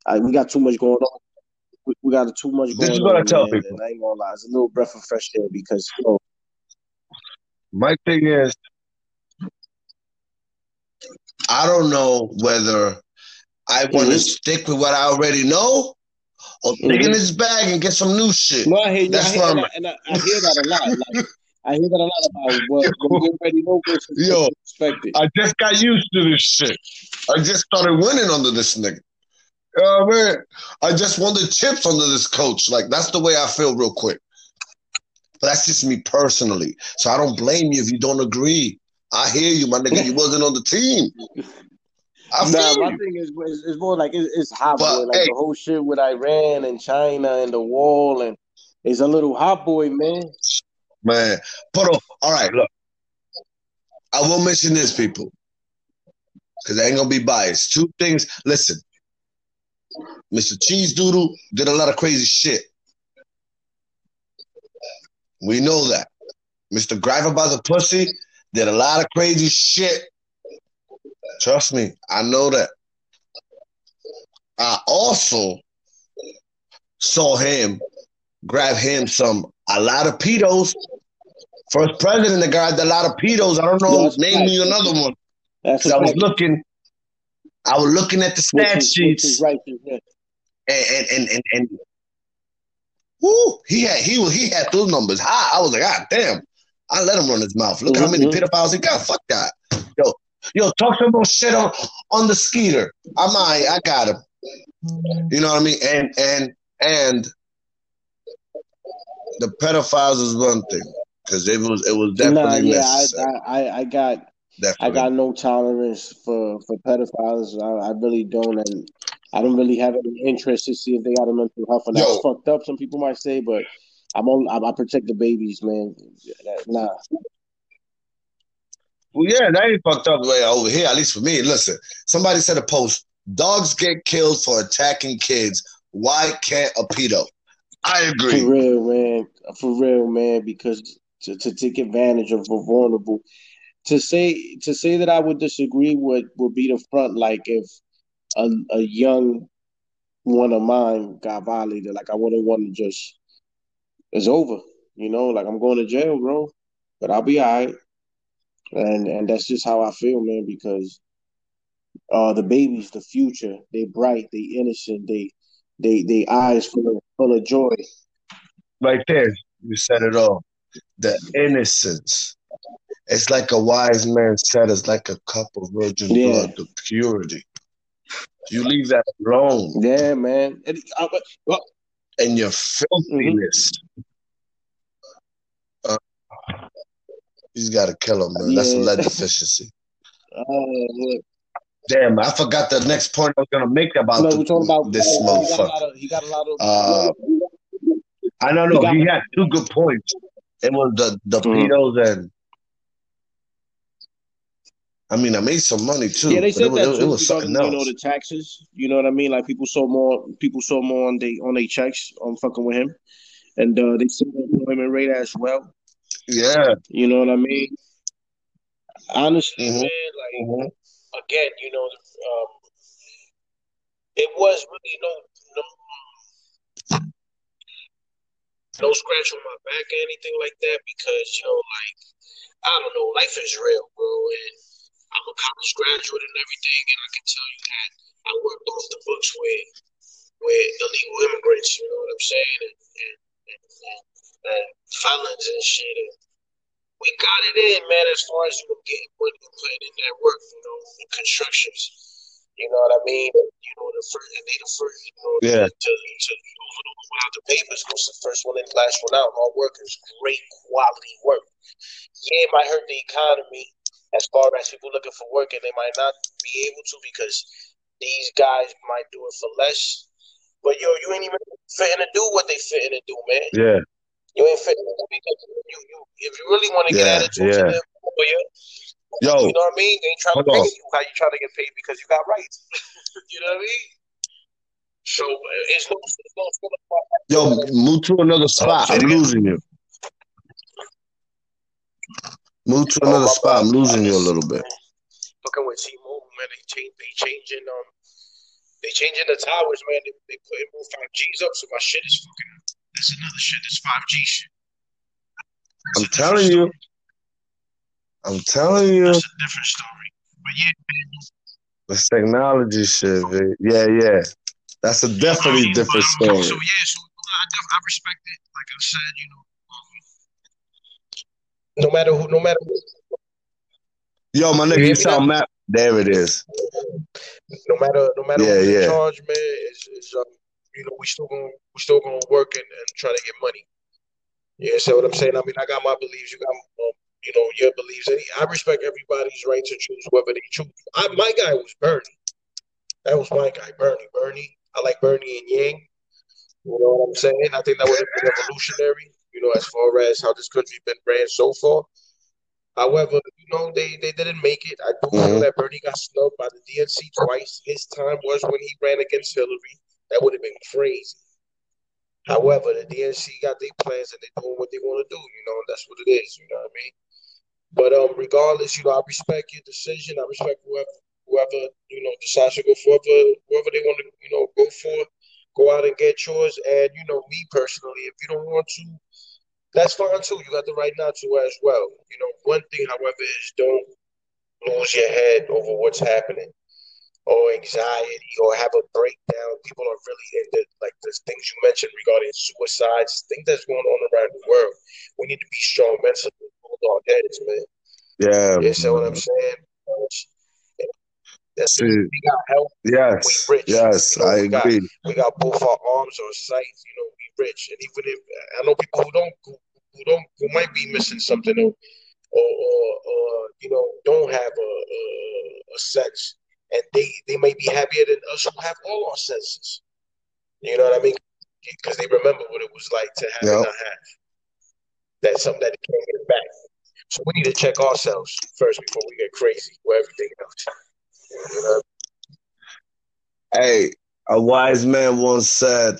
I, we got too much going on. We, we got too much This going is what I tell man. people. I ain't gonna lie, it's a little breath of fresh air because you know, My thing is, I don't know whether I want to Mhm. stick with what I already know or dig in this bag and get some new shit. no, I hear you. I hear, and, I, and I, I hear that a lot. Like I hear that a lot about what, what you already know Yo, expected. I just got used to this shit. I just started winning under this nigga. Know what I just won the chips under this coach. Like that's the way I feel real quick. But that's just me personally. So I don't blame you if you don't agree. I hear you, my nigga. You wasn't on the team. I Nah, feel my you. thing is, is, is more like it's, it's hot But, boy, like hey. the whole shit with Iran and China and the wall, and it's a little hot boy, man. Man, but uh, all right, look. I will mention this, people, because I ain't gonna be biased. Two things. Listen, Mr. Cheese Doodle did a lot of crazy shit. We know that. Mr. Griver by the pussy did a lot of crazy shit. Trust me, I know that. I also saw him grab him some a lot of pedos. First president that grabbed a lot of pedos. I don't know. That's name right. me another one. That's I was looking, I was looking at the stat is, sheets, right. yeah. and and and and, and whoo, he had he was he had those numbers high. I was like, God damn! I let him run his mouth. Look how many Mhm. pedophiles he got. Fuck that. Yo, yo, talk some more shit on on the skeeter. I'm I I got him. You know what I mean? And and and the pedophiles is one thing because it was it was Nah, definitely yeah, I, necessary. I, I, I got, I got no tolerance for for pedophiles. I, I really don't, and I don't really have any interest to see if they got a mental health. And that's fucked up. Some people might say, but I'm on. I, I protect the babies, man. Nah, Well, yeah, that ain't fucked up way over here, at least for me. Listen, somebody said a post, dogs get killed for attacking kids. Why can't a pedo? I for agree. real, man. For real, man. Because to, to take advantage of a vulnerable, to say to say that I would disagree would would be the front. Like if a a young one of mine got violated, like I wouldn't want to just. It's over, you know. Like I'm going to jail, bro, but I'll be alright. And and that's just how I feel, man. Because uh, the babies, the future, they bright, they innocent, they they they eyes full of full of joy. Right there, you said it all. The innocence. It's like a wise man said, it's like a cup of virgin Yeah. blood, the purity. You leave that alone Yeah, man. And, uh, well, and your filthiness. Uh, he's got to kill him, man. That's a lead deficiency. uh. Damn, I forgot the next point I was gonna make about No, the- about this he got a motherfucker. lot of he got a lot of Uh, I don't know. He He had two good points. It was the the Mhm. pedos and I mean, I made some money too. Yeah, they but said it, was- that it, too. it was regarding, something you know the taxes. You know what I mean? Like people saw more. People saw more on they on their checks. on fucking with him, and uh, they said that employment rate as well. Yeah. You know what I mean? Honestly, Mhm. man, like Mhm. again, you know, um, it was really no no scratch on my back or anything like that because yo, like I don't know, life is real, bro, and I'm a college graduate and everything, and I can tell you that I worked off the books with with illegal immigrants, you know what I'm saying, and and, and, and, and felons and shit, and we got it in, man, as far as you know, getting money and putting in that work, you know, in constructions. You know what I mean? And, you know, the first, and they the first, you know, Yeah. to, to, to you know, for the the papers goes the first one in, last one out. All workers, great quality work. Yeah, it might hurt the economy as far as people looking for work, and they might not be able to because these guys might do it for less. But yo, you ain't even fitting to do what they fitting to do, man. Yeah. You ain't fitting to do because you, you if you really want to get Yeah, attitude yeah. to them, Yo, you know what I mean? They ain't trying to pay on. you how you trying to get paid because you got rights. you know what I mean? So it's no, it's no feeling about yo, move to another spot. I'm losing you. Move to Oh, another my spot. I'm losing you a little bit. Fucking with T-Mobile, man, they change, they changing, um, they changing the towers, man. They, they putting more five Gs up, so my shit is fucking. That's another shit. That's five G shit. That's I'm telling you. Story. I'm telling you. That's a different story. But yeah, man, This technology shit, man. Yeah, yeah. That's a definitely I mean, different but, um, story. So yeah, so I, def- I respect it. Like I said, you know, um, no matter who, no matter who, Yo, my You nigga, hear you sound mad. There it is. no matter no matter Yeah, who's in yeah. charge, man, is is um, you know, we still gonna we still gonna work and, and try to get money. Yeah, see what I'm saying? I mean, I got my beliefs, you got um, you know your beliefs. And I respect everybody's right to choose whoever they choose. I, my guy was Bernie. That was my guy, Bernie. Bernie. I like Bernie and Yang. You know what I'm saying? I think that would have been revolutionary. You know, as far as how this country's been ran so far. However, you know, they, they didn't make it. I do feel Mhm. that Bernie got snubbed by the DNC twice. His time was when he ran against Hillary. That would have been crazy. However, the DNC got their plans and they're doing what they want to do, you know, and that's what it is, you know what I mean? But um, regardless, you know, I respect your decision. I respect whoever whoever, you know, decides to go for whoever, whoever they want to, you know, go for. Go out and get yours. And, you know, me personally, if you don't want to, that's fine too. You got the right not to as well. You know, one thing, however, is don't lose your head over what's happening or anxiety or have a breakdown. People are really into like the things you mentioned regarding suicides, things that's going on around the world. We need to be strong mentally, our heads, man. Yeah. You see what I'm saying? That's See, we got help. yes. We rich. Yes, You know, I we got- agree. We got both our arms on sight. You know, we rich. And even if I know people who don't, who, who don't, who might be missing something, or, or, or, or you know, don't have a, a, a sex, and they they may be happier than us who have all our senses. You know what I mean? Because they remember what it was like to have and not have. That's something that they can't get back. So we need to check ourselves first before we get crazy with everything else. You know? Hey, a wise man once said,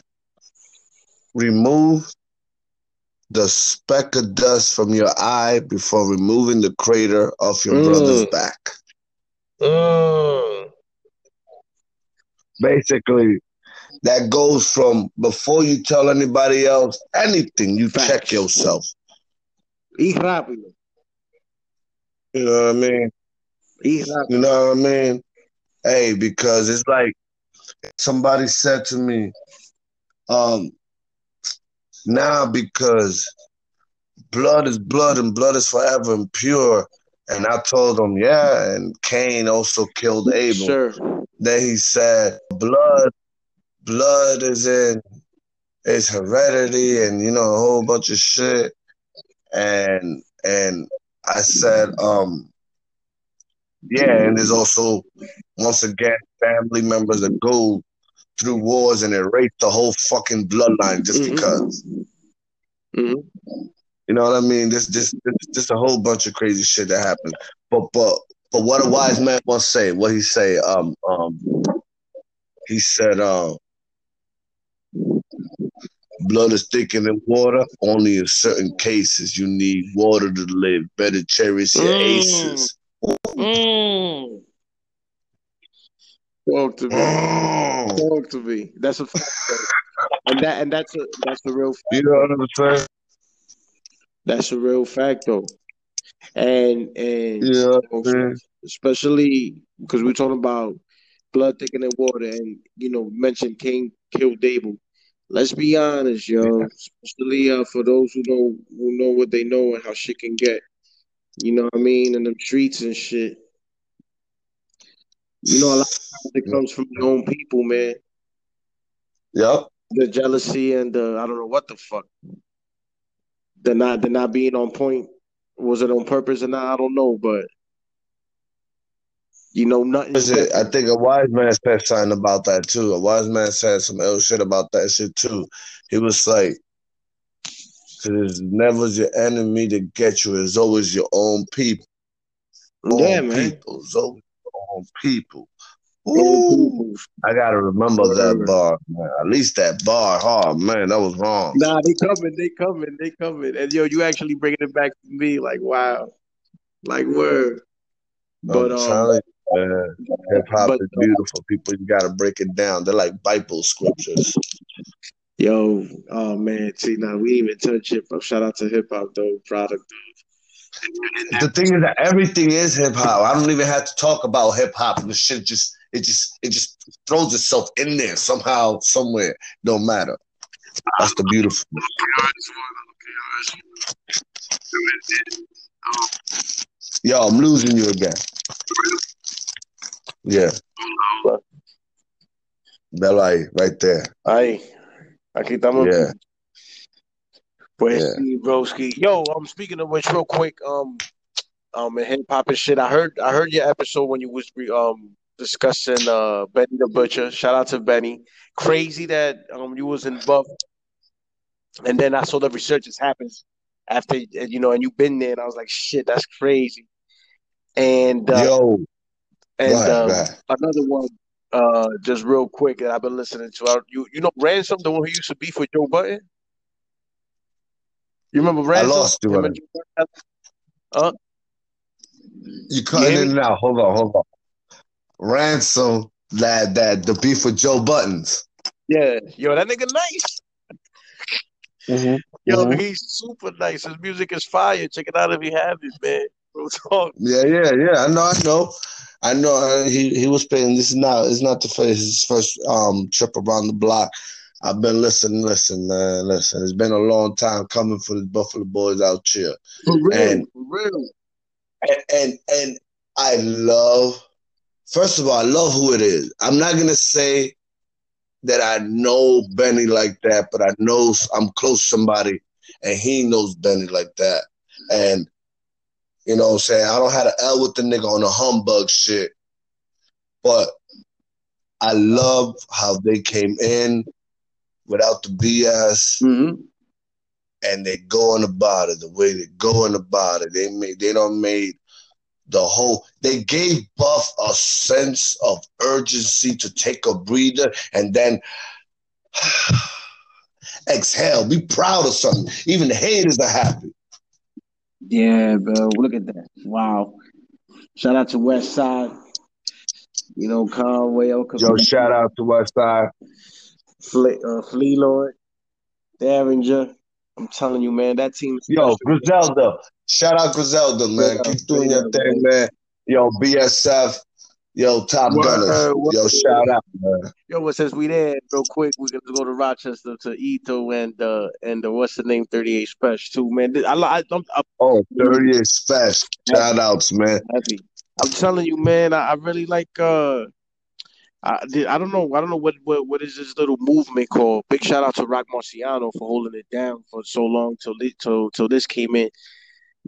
remove the speck of dust from your eye before removing the crater off your Mm. brother's back. Mm. Basically, that goes from before you tell anybody else anything, you check yourself. Y rápido. You know what I mean? Rápido. You know what I mean? Hey, because it's like somebody said to me, um, now because blood is blood and blood is forever and pure. And I told him, yeah, and Cain also killed Abel. Sure. Then he said, blood, blood is in, it's heredity and, you know, a whole bunch of shit. And, and I said, um, yeah, and there's also, once again, family members that go through wars and erase the whole fucking bloodline just Mhm. because. Mhm. You know what I mean? This, this, this, just a whole bunch of crazy shit that happened. But, but, But what a wise man once say, what he say, um, um, he said, um, blood is thicker than water. Only in certain cases you need water to live. Better cherish your Mm. aces. Mm. Talk to me. Mm. Talk to me. That's a fact, and that and that's a that's a real fact. You know what I'm saying? That's a real fact though. And and You know what I'm saying? especially because we're talking about blood thicker than water, and you know, mentioned Cain killed Abel. Let's be honest, yo. Especially uh, for those who know who know what they know and how shit can get. You know what I mean? In them streets and shit. You know, a lot of times it comes from your own people, man. Yep. The jealousy and the I don't know what the fuck. They're not they're not being on point. Was it on purpose or not? I don't know, but you know, nothing. It. I think a wise man said something about that too. A wise man said some ill shit about that shit too. He was like, "Cause it's never your enemy to get you. It's always your own people. Yeah, man. people. It's always your own people." Ooh. I gotta remember that bar, man. At least that bar. Oh man, that was wrong. Nah, they coming, they coming, they coming. And yo, you actually bringing it back to me, like wow, like word. But um, man. Hip hop is beautiful. People, you gotta break it down. They're like Bible scriptures. yo, oh man, see now we even touch hip hop. Shout out to hip hop though, product. Of the thing is that everything is hip hop. I don't even have to talk about hip hop. The shit just it just it just throws itself in there somehow, somewhere. Don't matter. That's the beautiful. Yo, I'm losing you again. Yeah. Belay, right there. Ay, aquí estamos. Yeah. Pues Yeah. sí, broski. Yo, I'm speaking of which, real quick. Um, um, in hip hop and shit. I heard, I heard your episode when you was um discussing uh Benny the Butcher. Shout out to Benny. Crazy that um you was in Buff, and then I saw the resurgence happens after you know, and you've been there, and I was like, shit, that's crazy. And uh, Yo, and go ahead, um, go ahead. another one, uh, just real quick that I've been listening to. I, you you know Ransom, the one who used to beef with Joe Budden. You remember Ransom? I lost you. Him on and it. Joe Budden? Uh, You cutting hear in and out. Hold on, hold on. Ransom that that the beef with Joe Buddens. yeah, yo, that nigga nice. Mm-hmm. Yo, Mhm. he's super nice. His music is fire. Check it out if you have it, man. Real talk. Yeah, yeah, yeah. I know, I know, I know. Uh, he he was paying. This is not. It's not the first his first um trip around the block. I've been listening, listen, man, listen. It's been a long time coming for the Buffalo boys out here, For real, And- for real. and and and I love. First of all, I love who it is. I'm not gonna say that I know Benny like that, but I know I'm close to somebody, and he knows Benny like that. And you know what I'm saying? I don't have an L with the nigga on the humbug shit. But I love how they came in without the BS Mm-hmm. and they going about it the way they going about it. They made they don't made the whole they gave Buff a sense of urgency to take a breather and then exhale, be proud of something. Even the haters are happy. Yeah, bro. Look at that. Wow. Shout out to West Side. You know, Conway, Oka, Yo, shout out to Westside. Fle- uh, Flee Lord, Derringer. I'm telling you, man, that team. is Yo. Griselda. Shout out Griselda, man. Keep doing your thing, man. Yo, BSF. Yo, Top Word, Gunners. word. Yo, shout out, man. Yo, well, since we there, real quick, we're gonna go to Rochester to Ito and uh and uh, what's the name, 38 Spesh too, man. I, I, I'm, I'm Oh, 38 Spesh. Shout outs, man. happy. I'm telling you, man. I, I really like. uh I I don't know. I don't know what, what what is this little movement called. Big shout out to Roc Marciano for holding it down for so long till till till this came in.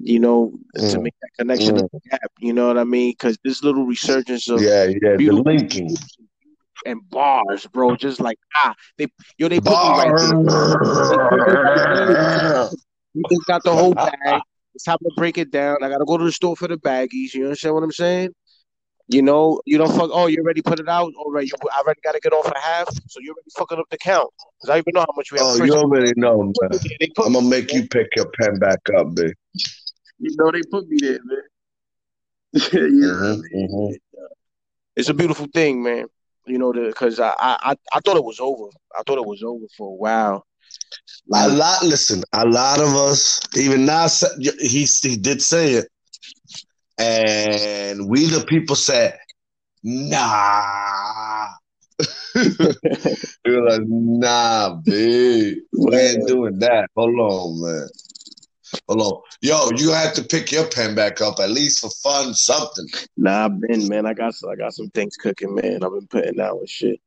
You know, to Mm. make that connection Mm. the gap. You know what I mean? Because this little resurgence of Yeah, yeah. The linking. and bars, bro. Just like ah, they yo, they put me right just got the whole bag. It's time to break it down. I gotta go to the store for the baggies. You understand what I'm saying? You know, you don't fuck. Oh, you already put it out. All right, you I already got to get on for half. So you're already fucking up the count. Cause I even know how much we have. Oh, you already know, man. I'm gonna make you pick your pen back up, big. You know they put me there, man. know mm-hmm, mm-hmm. It's a beautiful thing, man. You know, because I, I I thought it was over. I thought it was over for a while. Like, a lot. Listen, a lot of us, even now, he he did say it and we the people said, nah. You're like, nah, big. We ain't doing that. Hold on, man. Hold on. Yo, you have to pick your pen back up at least for fun, something. Nah, I've been, man. I got I got some things cooking, man. I've been putting out and shit.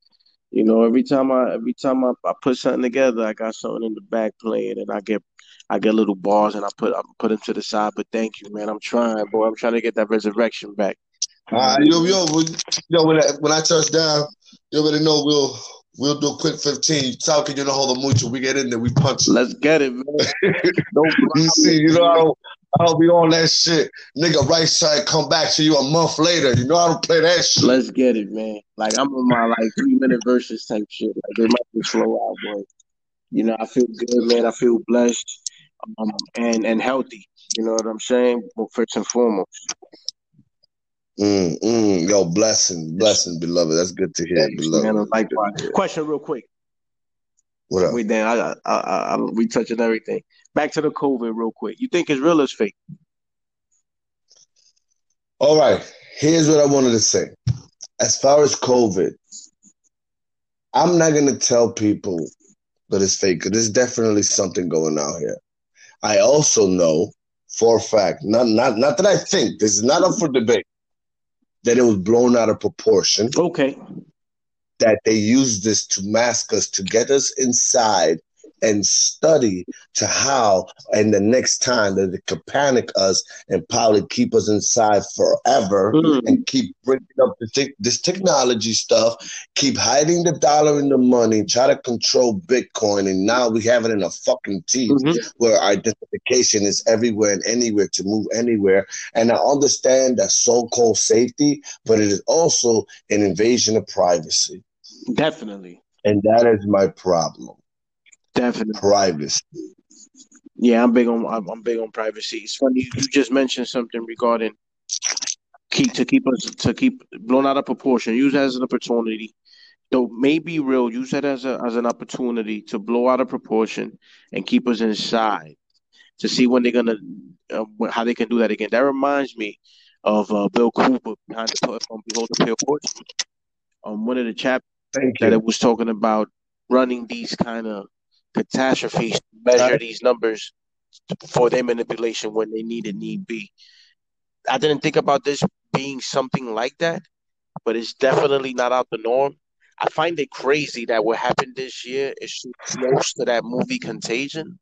You know, every time I every time I, I put something together, I got something in the back playing and I get I get little bars and I put I put them to the side. But thank you, man. I'm trying, boy. I'm trying to get that resurrection back. Right, yo, yo, yo. When I, when I touch down, you already know we'll we'll do a quick fifteen. Talking, you know, hold the mucho. We get in there, we punch. Let's get it, man. you see, you know, I don't. I don't be on that shit. Nigga, right side come back to you a month later. You know I don't play that shit. Let's get it, man. Like I'm on my like three minute verses type shit. Like it might be slow out, boy. You know, I feel good, man. I feel blessed um, and and healthy. You know what I'm saying? Well, first and foremost. Mm, mm, yo, blessing, blessing, beloved. That's good to hear, Thanks, beloved. Man, likewise. Question, real quick. What up? We I, I, I, I, we touching everything. Back to the COVID, real quick. You think it's real or it's fake? All right. Here's what I wanted to say. As far as COVID, I'm not gonna tell people that it's fake. Because there's definitely something going on here. I also know for a fact, not not not that I think, this is not up for debate, that it was blown out of proportion. Okay. That they used this to mask us, to get us inside and study to how and the next time that it could panic us and probably keep us inside forever mm. and keep bringing up te- this technology stuff, keep hiding the dollar and the money, try to control Bitcoin, and now we have it in a fucking teeth mm-hmm. where identification is everywhere and anywhere to move anywhere. And I understand that so-called safety, but it is also an invasion of privacy. Definitely. And that is my problem. Definitely. Privacy. Yeah, I'm big on I'm, I'm big on privacy. It's funny you just mentioned something regarding keep to keep us to keep blown out of proportion. Use that as an opportunity. Though may be real, use that as a as an opportunity to blow out of proportion and keep us inside to see when they're gonna uh, how they can do that again. That reminds me of uh, Bill Cooper behind the um, Behold the Pale Horse. Um, one of the chapters that it was talking about running these kind of catastrophes to measure these numbers for their manipulation when they need it need be. I didn't think about this being something like that, but it's definitely not out the norm. I find it crazy that what happened this year is so close to that movie Contagion.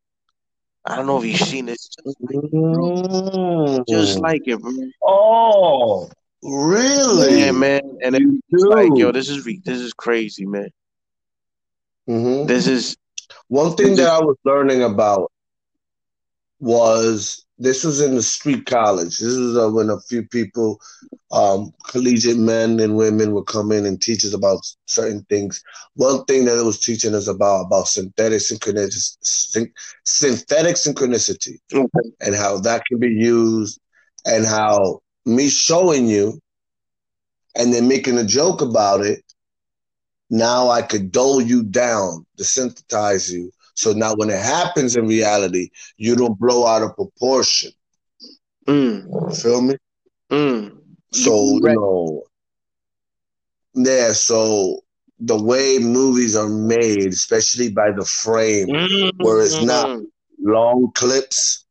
I don't know if you've seen it. Just like it, bro. Just like it, bro. Oh, really? Yeah, man. And it's like, yo, this is this is crazy, man. Mm-hmm. This is one thing that I was learning about was this was in the street college. This was uh, when a few people, um, collegiate men and women, would come in and teach us about certain things. One thing that it was teaching us about about synthetic synchronicity, synthetic synchronicity, okay. and how that can be used, and how me showing you, and then making a joke about it now I could dull you down, desensitize you. So now when it happens in reality, you don't blow out of proportion. Mm. Feel me? Mm. So, you know, yeah, so the way movies are made, especially by the frame, mm-hmm. where it's not mm-hmm. long clips,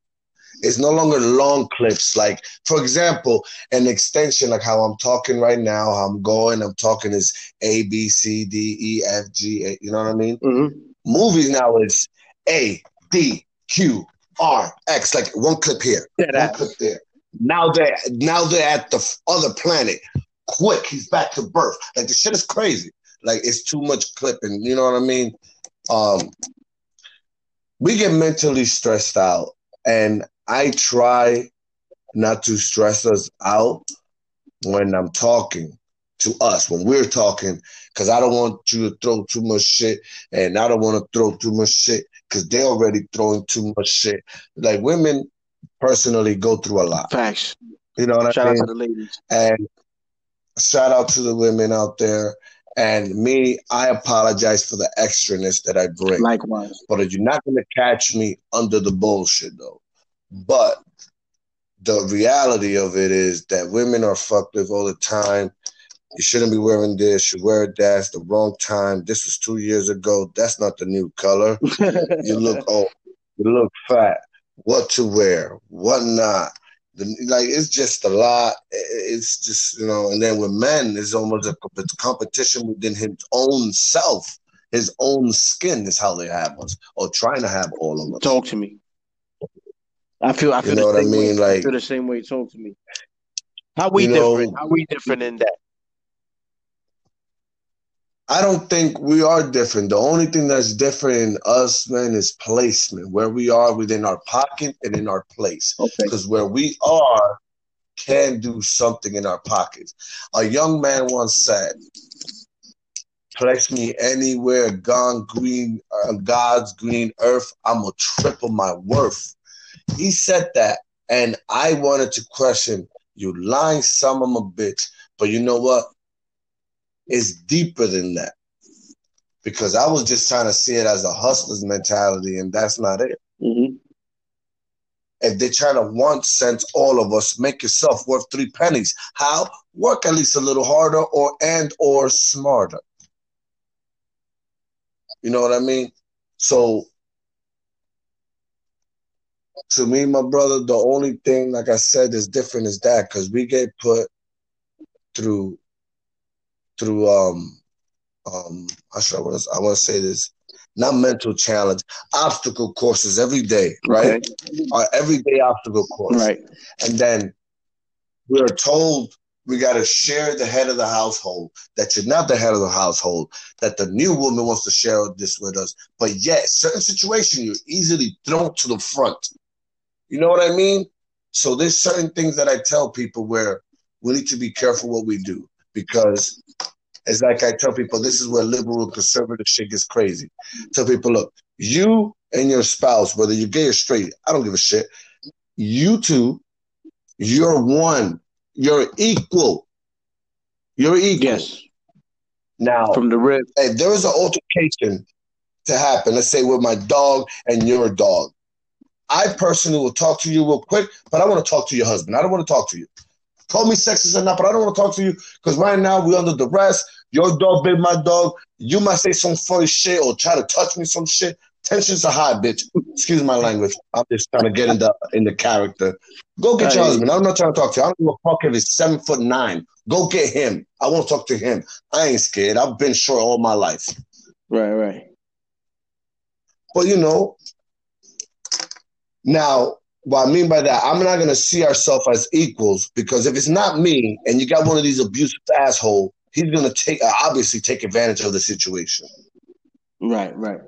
it's no longer long clips. Like, for example, an extension, like how I'm talking right now, how I'm going, I'm talking is A, B, C, D, E, F, G, A, you know what I mean? Mm-hmm. Movies now is A, D, Q, R, X, like one clip here, yeah, one clip there. Now they're now they're at the other planet. Quick, he's back to birth. Like the shit is crazy. Like it's too much clipping. You know what I mean? Um, we get mentally stressed out, and I try not to stress us out when I'm talking to us, when we're talking, because I don't want you to throw too much shit, and I don't want to throw too much shit because they're already throwing too much shit. Like women personally go through a lot. Facts. You know what Shout I mean? Shout out to the ladies. And shout out to the women out there. And me, I apologize for the extraness that I bring. Likewise. But you're not gonna catch me under the bullshit though. But the reality of it is that women are fucked with all the time. You shouldn't be wearing this. You wear that. It's the wrong time. This was two years ago. That's not the new color. You look old. You look fat. What to wear? What not? The, like it's just a lot. It's just you know. And then with men, it's almost a competition within his own self. His own skin is how they have us, or trying to have all of us. Talk to me. I feel. I feel You the know what I same mean? way. I Like- feel the same way. Talk to me. How we You know- different? How we different in that? I don't think we are different. The only thing that's different in us, man, is placement. Where we are within our pocket and in our place. Okay. Because where we are can do something in our pockets. A young man once said, Place me anywhere, gone green, uh, God's green earth, I'm gonna triple my worth. He said that, and I wanted to question you, lying son of a bitch. But you know what? It's deeper than that. Because I was just trying to see it as a hustler's mentality, and that's not it. Mm-hmm. If they're trying to one sense all of us, make yourself worth three pennies. How? Work at least a little harder or and or smarter. You know what I mean? So to me, my brother, the only thing, like I said, is different is that because we get put through through um um I should I want to I want to say this not mental challenge obstacle courses every day right? Our everyday obstacle course. Right. and then we are told we got to share the head of the household that you're not the head of the household that the new woman wants to share this with us but yet certain situation you're easily thrown to the front you know what i mean? So there's certain things that i tell people where we need to be careful what we do because it's like i tell people this is where liberal and conservative shit gets crazy. Tell people look you and your spouse whether you're gay or straight i don't give a shit. You two you're one. You're equal. You're equal. Yes. now From the rib. if there is an altercation to happen, let's say with my dog and your dog, I personally will talk to you real quick, but I want to talk to your husband. I don't want to talk to you. Call me sexist or not, but I don't want to talk to you because right now we're under duress. Your dog bit my dog. You might say some funny shit or try to touch me some shit. Tensions are high, bitch. Excuse my language. I'm just trying to get in the in the character. Go get your husband. I'm not trying to talk to you. I don't give a fuck if he's seven foot nine. Go get him. I want to talk to him. I ain't scared. I've been short all my life. Right. Right. But you know, now what I mean by that, I'm not gonna see ourselves as equals because if it's not me and you got one of these abusive asshole, he's gonna take uh, obviously take advantage of the situation, Right. Right.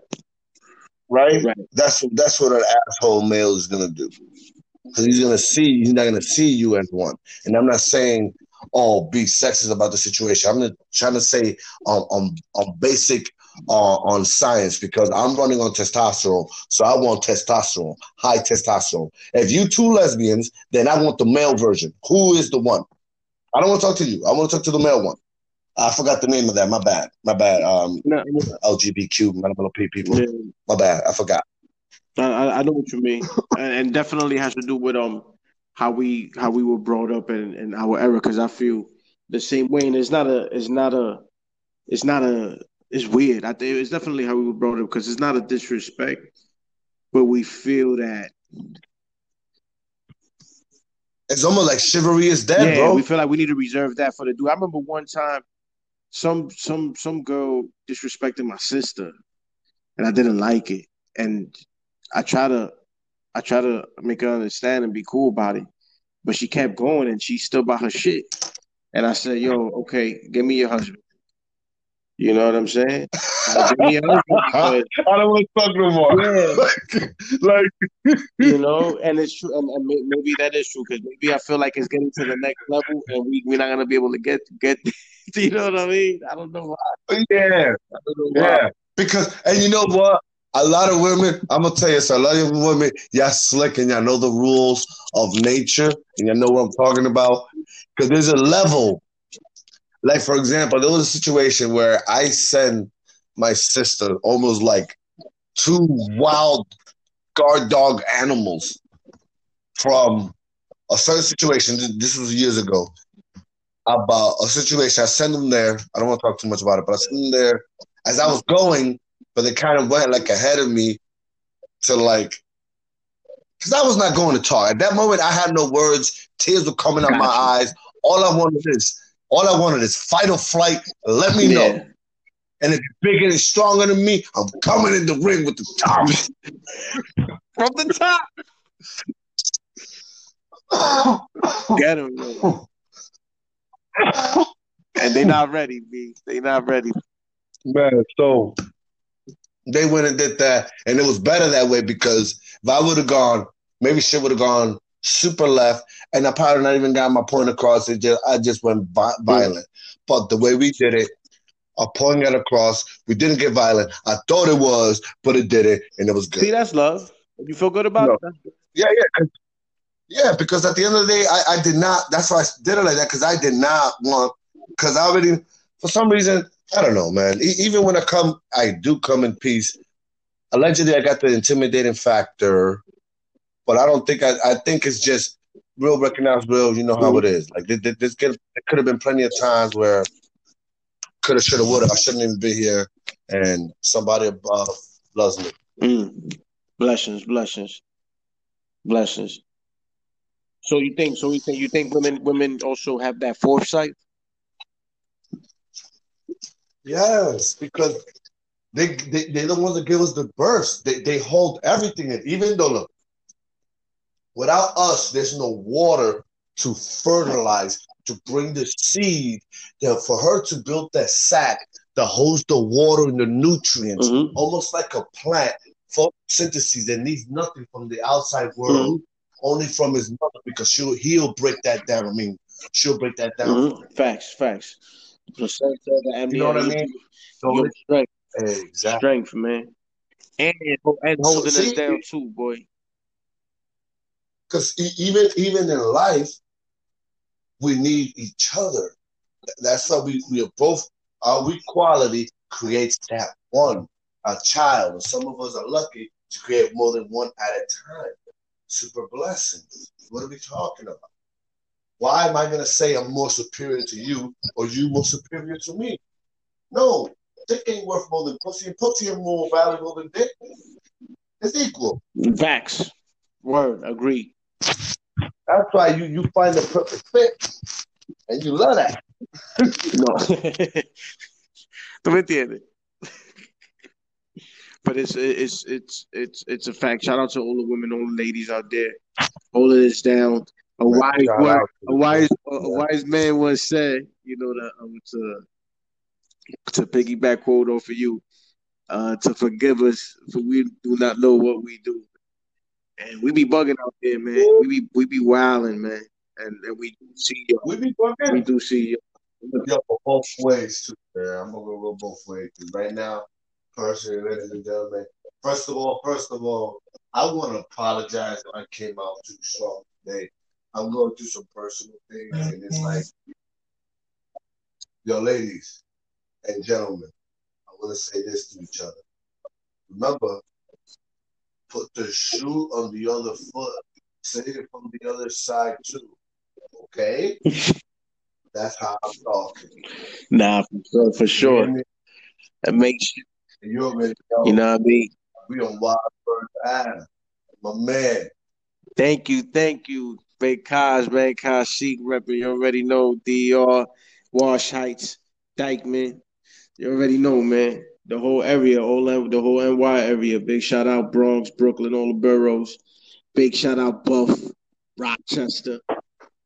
right? Right. That's that's what an asshole male is gonna do because he's gonna see he's not gonna see you as one. And I'm not saying oh be sexist about the situation. I'm not trying to say on on, on basic uh, on science because I'm running on testosterone, so I want testosterone, high testosterone. If you two lesbians, then I want the male version. Who is the one? I don't want to talk to you. I want to talk to the male one. I forgot the name of that. My bad. My bad. Um, No, LGBTQ, LGBTQ people. yeah, My bad. I forgot. I, I know what you mean, and, and definitely has to do with um how we how we were brought up in, in our era. Because I feel the same way, and it's not a it's not a it's not a it's weird. I think it's definitely how we were brought up because it's not a disrespect, but we feel that It's almost like chivalry is dead, yeah, bro. we feel like we need to reserve that for the dude. I remember one time, some some some girl disrespected my sister, and I didn't like it. And I try to I try to make her understand and be cool about it, but she kept going and she still by her shit. And I said, "Yo, okay, give me your husband." You know what I'm saying? Like, give me a husband I don't want to talk no more. yeah, like, like you know, and it's true, and, and maybe that is true because maybe I feel like it's getting to the next level, and we we're not gonna be able to get get. You know what I mean? I don't know why. yeah, I don't know why. yeah. Because and you know what? A lot of women, I'm gonna tell you, so a lot of women, y'all slick and y'all know the rules of nature, and y'all know what I'm talking about. Because there's a level. Like for example, there was a situation where I sent my sister almost like two wild guard dog animals from a certain situation. This was years ago. About a situation, I sent them there. I don't want to talk too much about it, but I sent them there as I was going, but they kind of went like ahead of me to like, because I was not going to talk. At that moment, I had no words. Tears were coming out my eyes. All I wanted is, all I wanted is fight or flight. Let me know. And if you're bigger and stronger than me, I'm coming in the ring with the top. From the top. Get him, man. And they not ready, B. They not ready. Man, so they went and did that, and it was better that way because if I would have gone, maybe shit would have gone super left, and I probably not even got my point across. It just I just went vi- violent. But the way we did it, I pulling it across, we didn't get violent. I thought it was, but it did it, and it was good. See, that's love. You feel good about No. it? Yeah, yeah. Yeah, because at the end of the day, I, I did not. That's why I did it like that because I did not want. Because I already, for some reason, I don't know, man. E- even when I come, I do come in peace. Allegedly, I got the intimidating factor, but I don't think I. I think it's just real recognize real. You know how it is. Like there, there, there's there could have been plenty of times where coulda, shoulda, woulda. I shouldn't even be here, and somebody above loves me. Mm. Blessings, blessings, blessings. So you think? So you think? You think women women also have that foresight? Yes, because they they they the ones that give us the burst. They they hold everything in. Even though look, without us, there's no water to fertilize to bring the seed. That for her to build that sac that holds the water and the nutrients, Mhm. almost like a plant photosynthesis that needs nothing from the outside world, only from his mother because she'll he'll break that down. I mean, she'll break that down. Mhm. Facts, facts. Placenta, the You know what I mean? So strength, exactly. strength, man, and and So, holding us down too, boy. Because even even in life, we need each other. That's how we, we are both our equality creates that one, a child. And some of us are lucky to create more than one at a time. Super blessings. What are we talking about? Why am I gonna say I'm more superior to you or you more superior to me? No, dick ain't worth more than pussy, and pussy ain't more valuable than dick. It's equal. Facts. Word. Agree. That's why you, you find the perfect fit and you love that. No. ¿Tú me entiendes? But it's it's it's it's it's a fact. Shout out to all the women, all the ladies out there, holding this down. A wise word, a wise a, a wise man once said, you know that um, to to piggyback quote off of you, uh, to forgive us for we do not know what we do, and we be bugging out there, man. We be we be wilding, man, and and we do see you. We be bugging. We do see you. yo both ways too, man. I'm gonna go both ways. 'Cause right now, personally, ladies and gentlemen, first of all, first of all, I want to apologize if I came out too strong today. I'm going through some personal things, and it's mm-hmm. like, yo, ladies and gentlemen, I want to say this to each other. Remember, put the shoe on the other foot. Say it from the other side too. Okay? That's how I'm talking. Nah, for sure, for You sure. That makes You already know. you know what I mean. We on Wild Bird Island. My man. Thank you, thank you, Big Kaz, man. Kaz Sheik repping. You already know DR, Wash Heights, Dyckman. You already know, man. The whole area, all the whole NY area. Big shout out Bronx, Brooklyn, all the boroughs. Big shout out Buff, Rochester.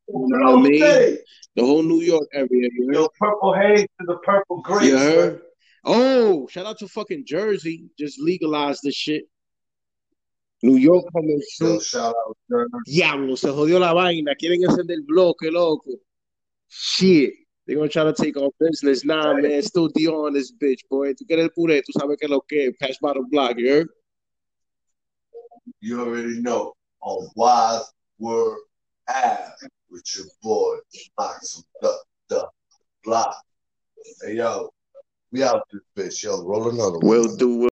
You know what I mean? Hey, The whole New York area. You Yo, purple haze to the purple grapes. You heard? Oh, shout out to fucking Jersey. Just legalized this shit. New York coming soon. Yo, shout out. Jersey. Diablo, se jodió la vaina. Quieren hacer del bloque, loco. Shit. They're gonna try to take our business. Nah, man. Still Dion on this bitch, boy. Tú quieres el puré, tú sabes que lo que. Pass by the block, you heard? You already know on Wise Word Ave with your boy Max the the block. Hey yo, we out this bitch, yo. Roll another one. Will do. Will.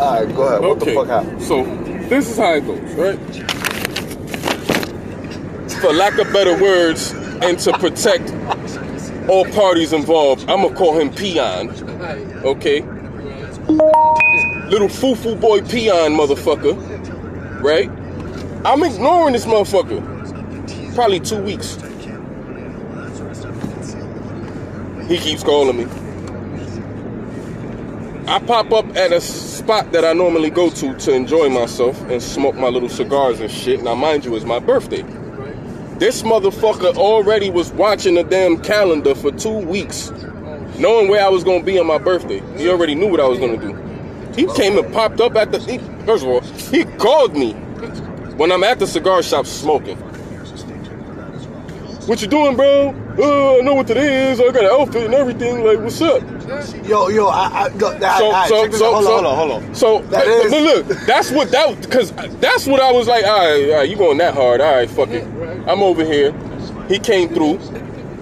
All right, go ahead. What the fuck happened? so this is how it goes, right? For lack of better words, and to protect all parties involved, I'm gonna call him Peon. Okay? Little foo-foo boy Peon motherfucker, right? I'm ignoring this motherfucker. Probably two weeks. He keeps calling me. I pop up at a spot that I normally go to to enjoy myself and smoke my little cigars and shit. Now, mind you, it's my birthday. This motherfucker already was watching the damn calendar for two weeks, knowing where I was gonna be on my birthday. He already knew what I was gonna do. He came and popped up at the. He, first of all, he called me when I'm at the cigar shop smoking. What you doing, bro? Uh, I know what it is. I got an outfit and everything. Like, what's up? Yo, yo, I, I, I, So, I, so, so, out. hold so, on, hold on, hold on. So, That but, is- but look, that's what that because that's what I was like. All right, all right, you going that hard? All right, fuck it. I'm over here. He came through.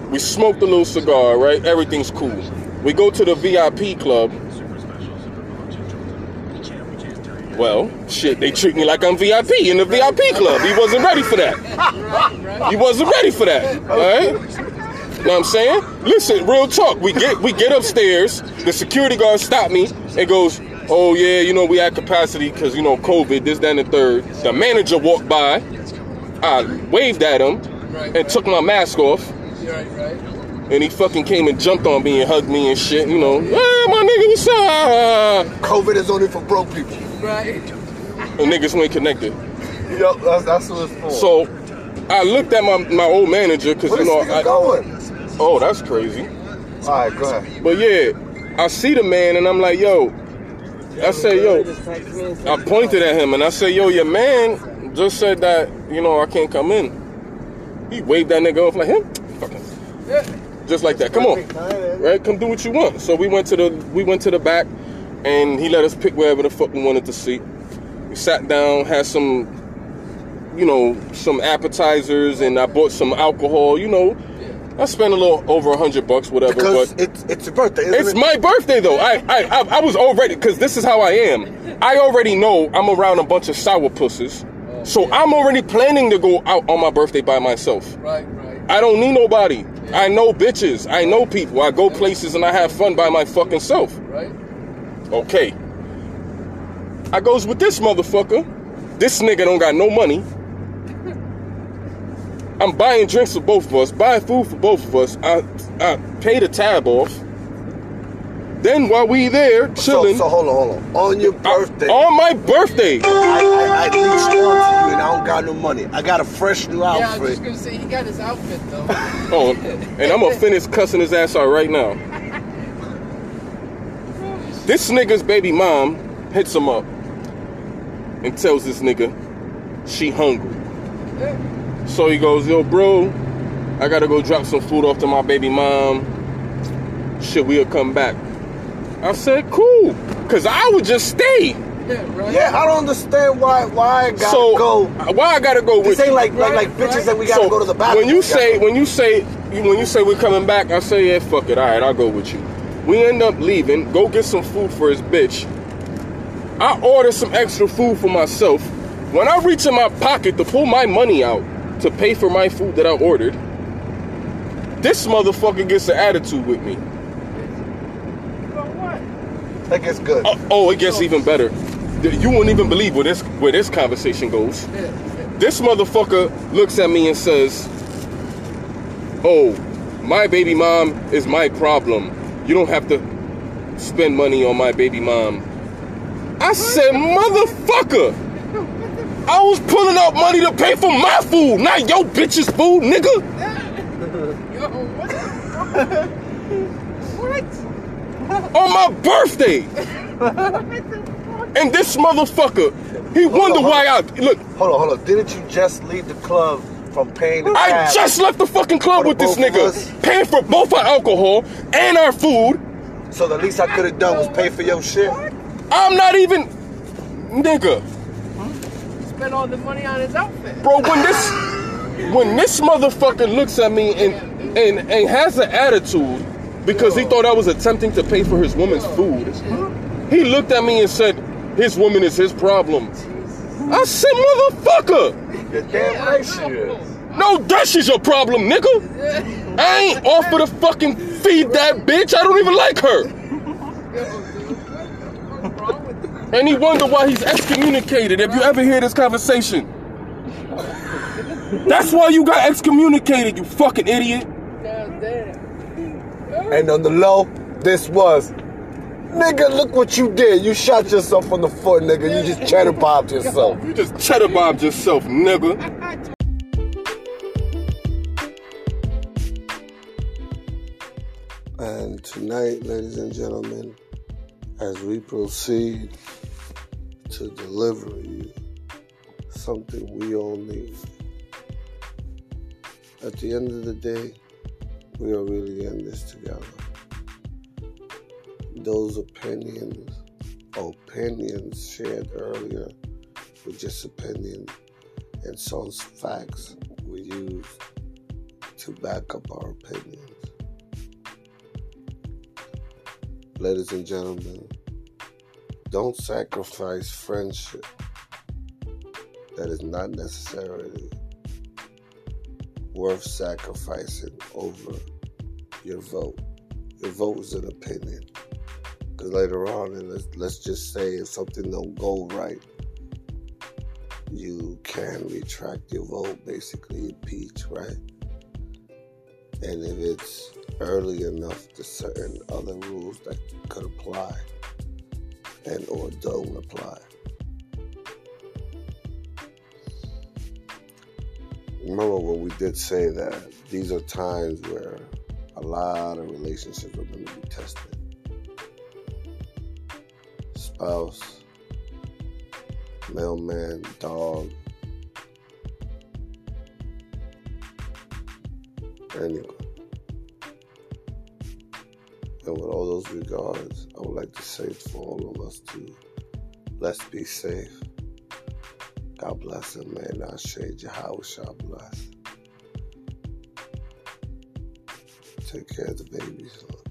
We smoked a little cigar. Right, everything's cool. We go to the VIP club. Well, shit, they treat me like I'm VIP in the VIP club. He wasn't ready for that. He wasn't ready for that. All right. Know what I'm saying? Listen, real talk. We get we get upstairs. The security guard stopped me and goes, "Oh yeah, you know we at capacity because you know COVID, this, that, and the third. The manager walked by. I waved at him and took my mask off. And he fucking came and jumped on me and hugged me and shit. You know, hey, my nigga, what's up? COVID is only for broke people. Right. And niggas ain't connected. Yo, that's, that's what it's for. So I looked at my my old manager because you know this nigga I, going? Oh that's crazy. All right, go ahead. But yeah, I see the man and I'm like, yo. I say, yo. I pointed at him and I said, yo, your man just said that you know I can't come in. He waved that nigga off like him, fucking, just like that. Come on, right? Come do what you want. So we went to the we went to the back, and he let us pick wherever the fuck we wanted to sit. We sat down, had some, you know, some appetizers, and I bought some alcohol. You know, I spent a little over a hundred bucks, whatever. Because but it's it's your birthday, isn't it's it? my birthday though. I I I, I was already because this is how I am. I already know I'm around a bunch of sour pusses, so oh, I'm already planning to go out on my birthday by myself. Right, right. I don't need nobody. I know bitches. I know people. I go places and I have fun by my fucking self. Right? Okay. I goes with this motherfucker. This nigga don't got no money. I'm buying drinks for both of us, buying food for both of us. I I pay the tab off. Then while we there chilling, so hold on, hold on. On your birthday, on my birthday, I, I, I leached onto you and I don't got no money. I got a fresh new outfit. Yeah, I was just gonna say he got his outfit though. oh, and I'm gonna finish cussing his ass out right now. This nigga's baby mom hits him up and tells this nigga she hungry. So he goes, yo, bro, I gotta go drop some food off to my baby mom. Shit, we'll come back. I said, cool, cause I would just stay. yeah, right? Yeah, I don't understand why why I gotta so go. why I gotta go with This ain't you? like like like bitches right. that we gotta so go to the bathroom. when you say when you say when you say we're coming back, I say yeah, fuck it. All right, I'll go with you. We end up leaving. Go get some food for his bitch. I order some extra food for myself. When I reach in my pocket to pull my money out to pay for my food that I ordered, this motherfucker gets an attitude with me. that gets good. Oh, oh, it gets even better. You won't even believe where this where this conversation goes. This motherfucker looks at me and says, "Oh, my baby mom is my problem. You don't have to spend money on my baby mom." I said, "Motherfucker, I was pulling out money to pay for my food, not your bitch's food, nigga." Yo, what? what? on my birthday. And this motherfucker, he wonder why I look. Hold on, hold on. Didn't you just leave the club from paying the I tab? just left the fucking club with this nigga, us? paying for both our alcohol and our food. So the least I could have done was pay for your shit. I'm not even, nigga, Spent all the money on his outfit. bro. When this, when this motherfucker looks at me and and and has an attitude because he thought I was attempting to pay for his woman's food, he looked at me and said, "His woman is his problem." I said, "Motherfucker." You're damn right. No, that shit's your problem, nigga. I ain't offer to fucking feed that bitch. I don't even like her. What's wrong with you? And he wonder why he's excommunicated. If you ever hear this conversation, that's why you got excommunicated, you fucking idiot. And on the low, this was. Nigga, look what you did. You shot yourself on the foot, nigga. You just cheddar bobbed yourself. You just cheddar bobbed yourself, nigga. And tonight, ladies and gentlemen, as we proceed to deliver you something we all need, at the end of the day, we are really in this together. Those opinions, opinions shared earlier were just opinions, and some facts we use to back up our opinions. Ladies and gentlemen, don't sacrifice friendship that is not necessarily worth sacrificing over your vote. Your vote is an opinion. Because later on, and let's, let's just say if something don't go right, you can retract your vote, basically impeach, right? And if it's early enough, to certain other rules that could apply and or don't apply. Remember when we did say that these are times where a lot of relationships are going to be tested. Spouse, mailman, dog, anyone. And with all those regards, I would like to say for all of us to let's be safe. God bless and may not shade Yahweh shall bless. Take care of the babies. Lord.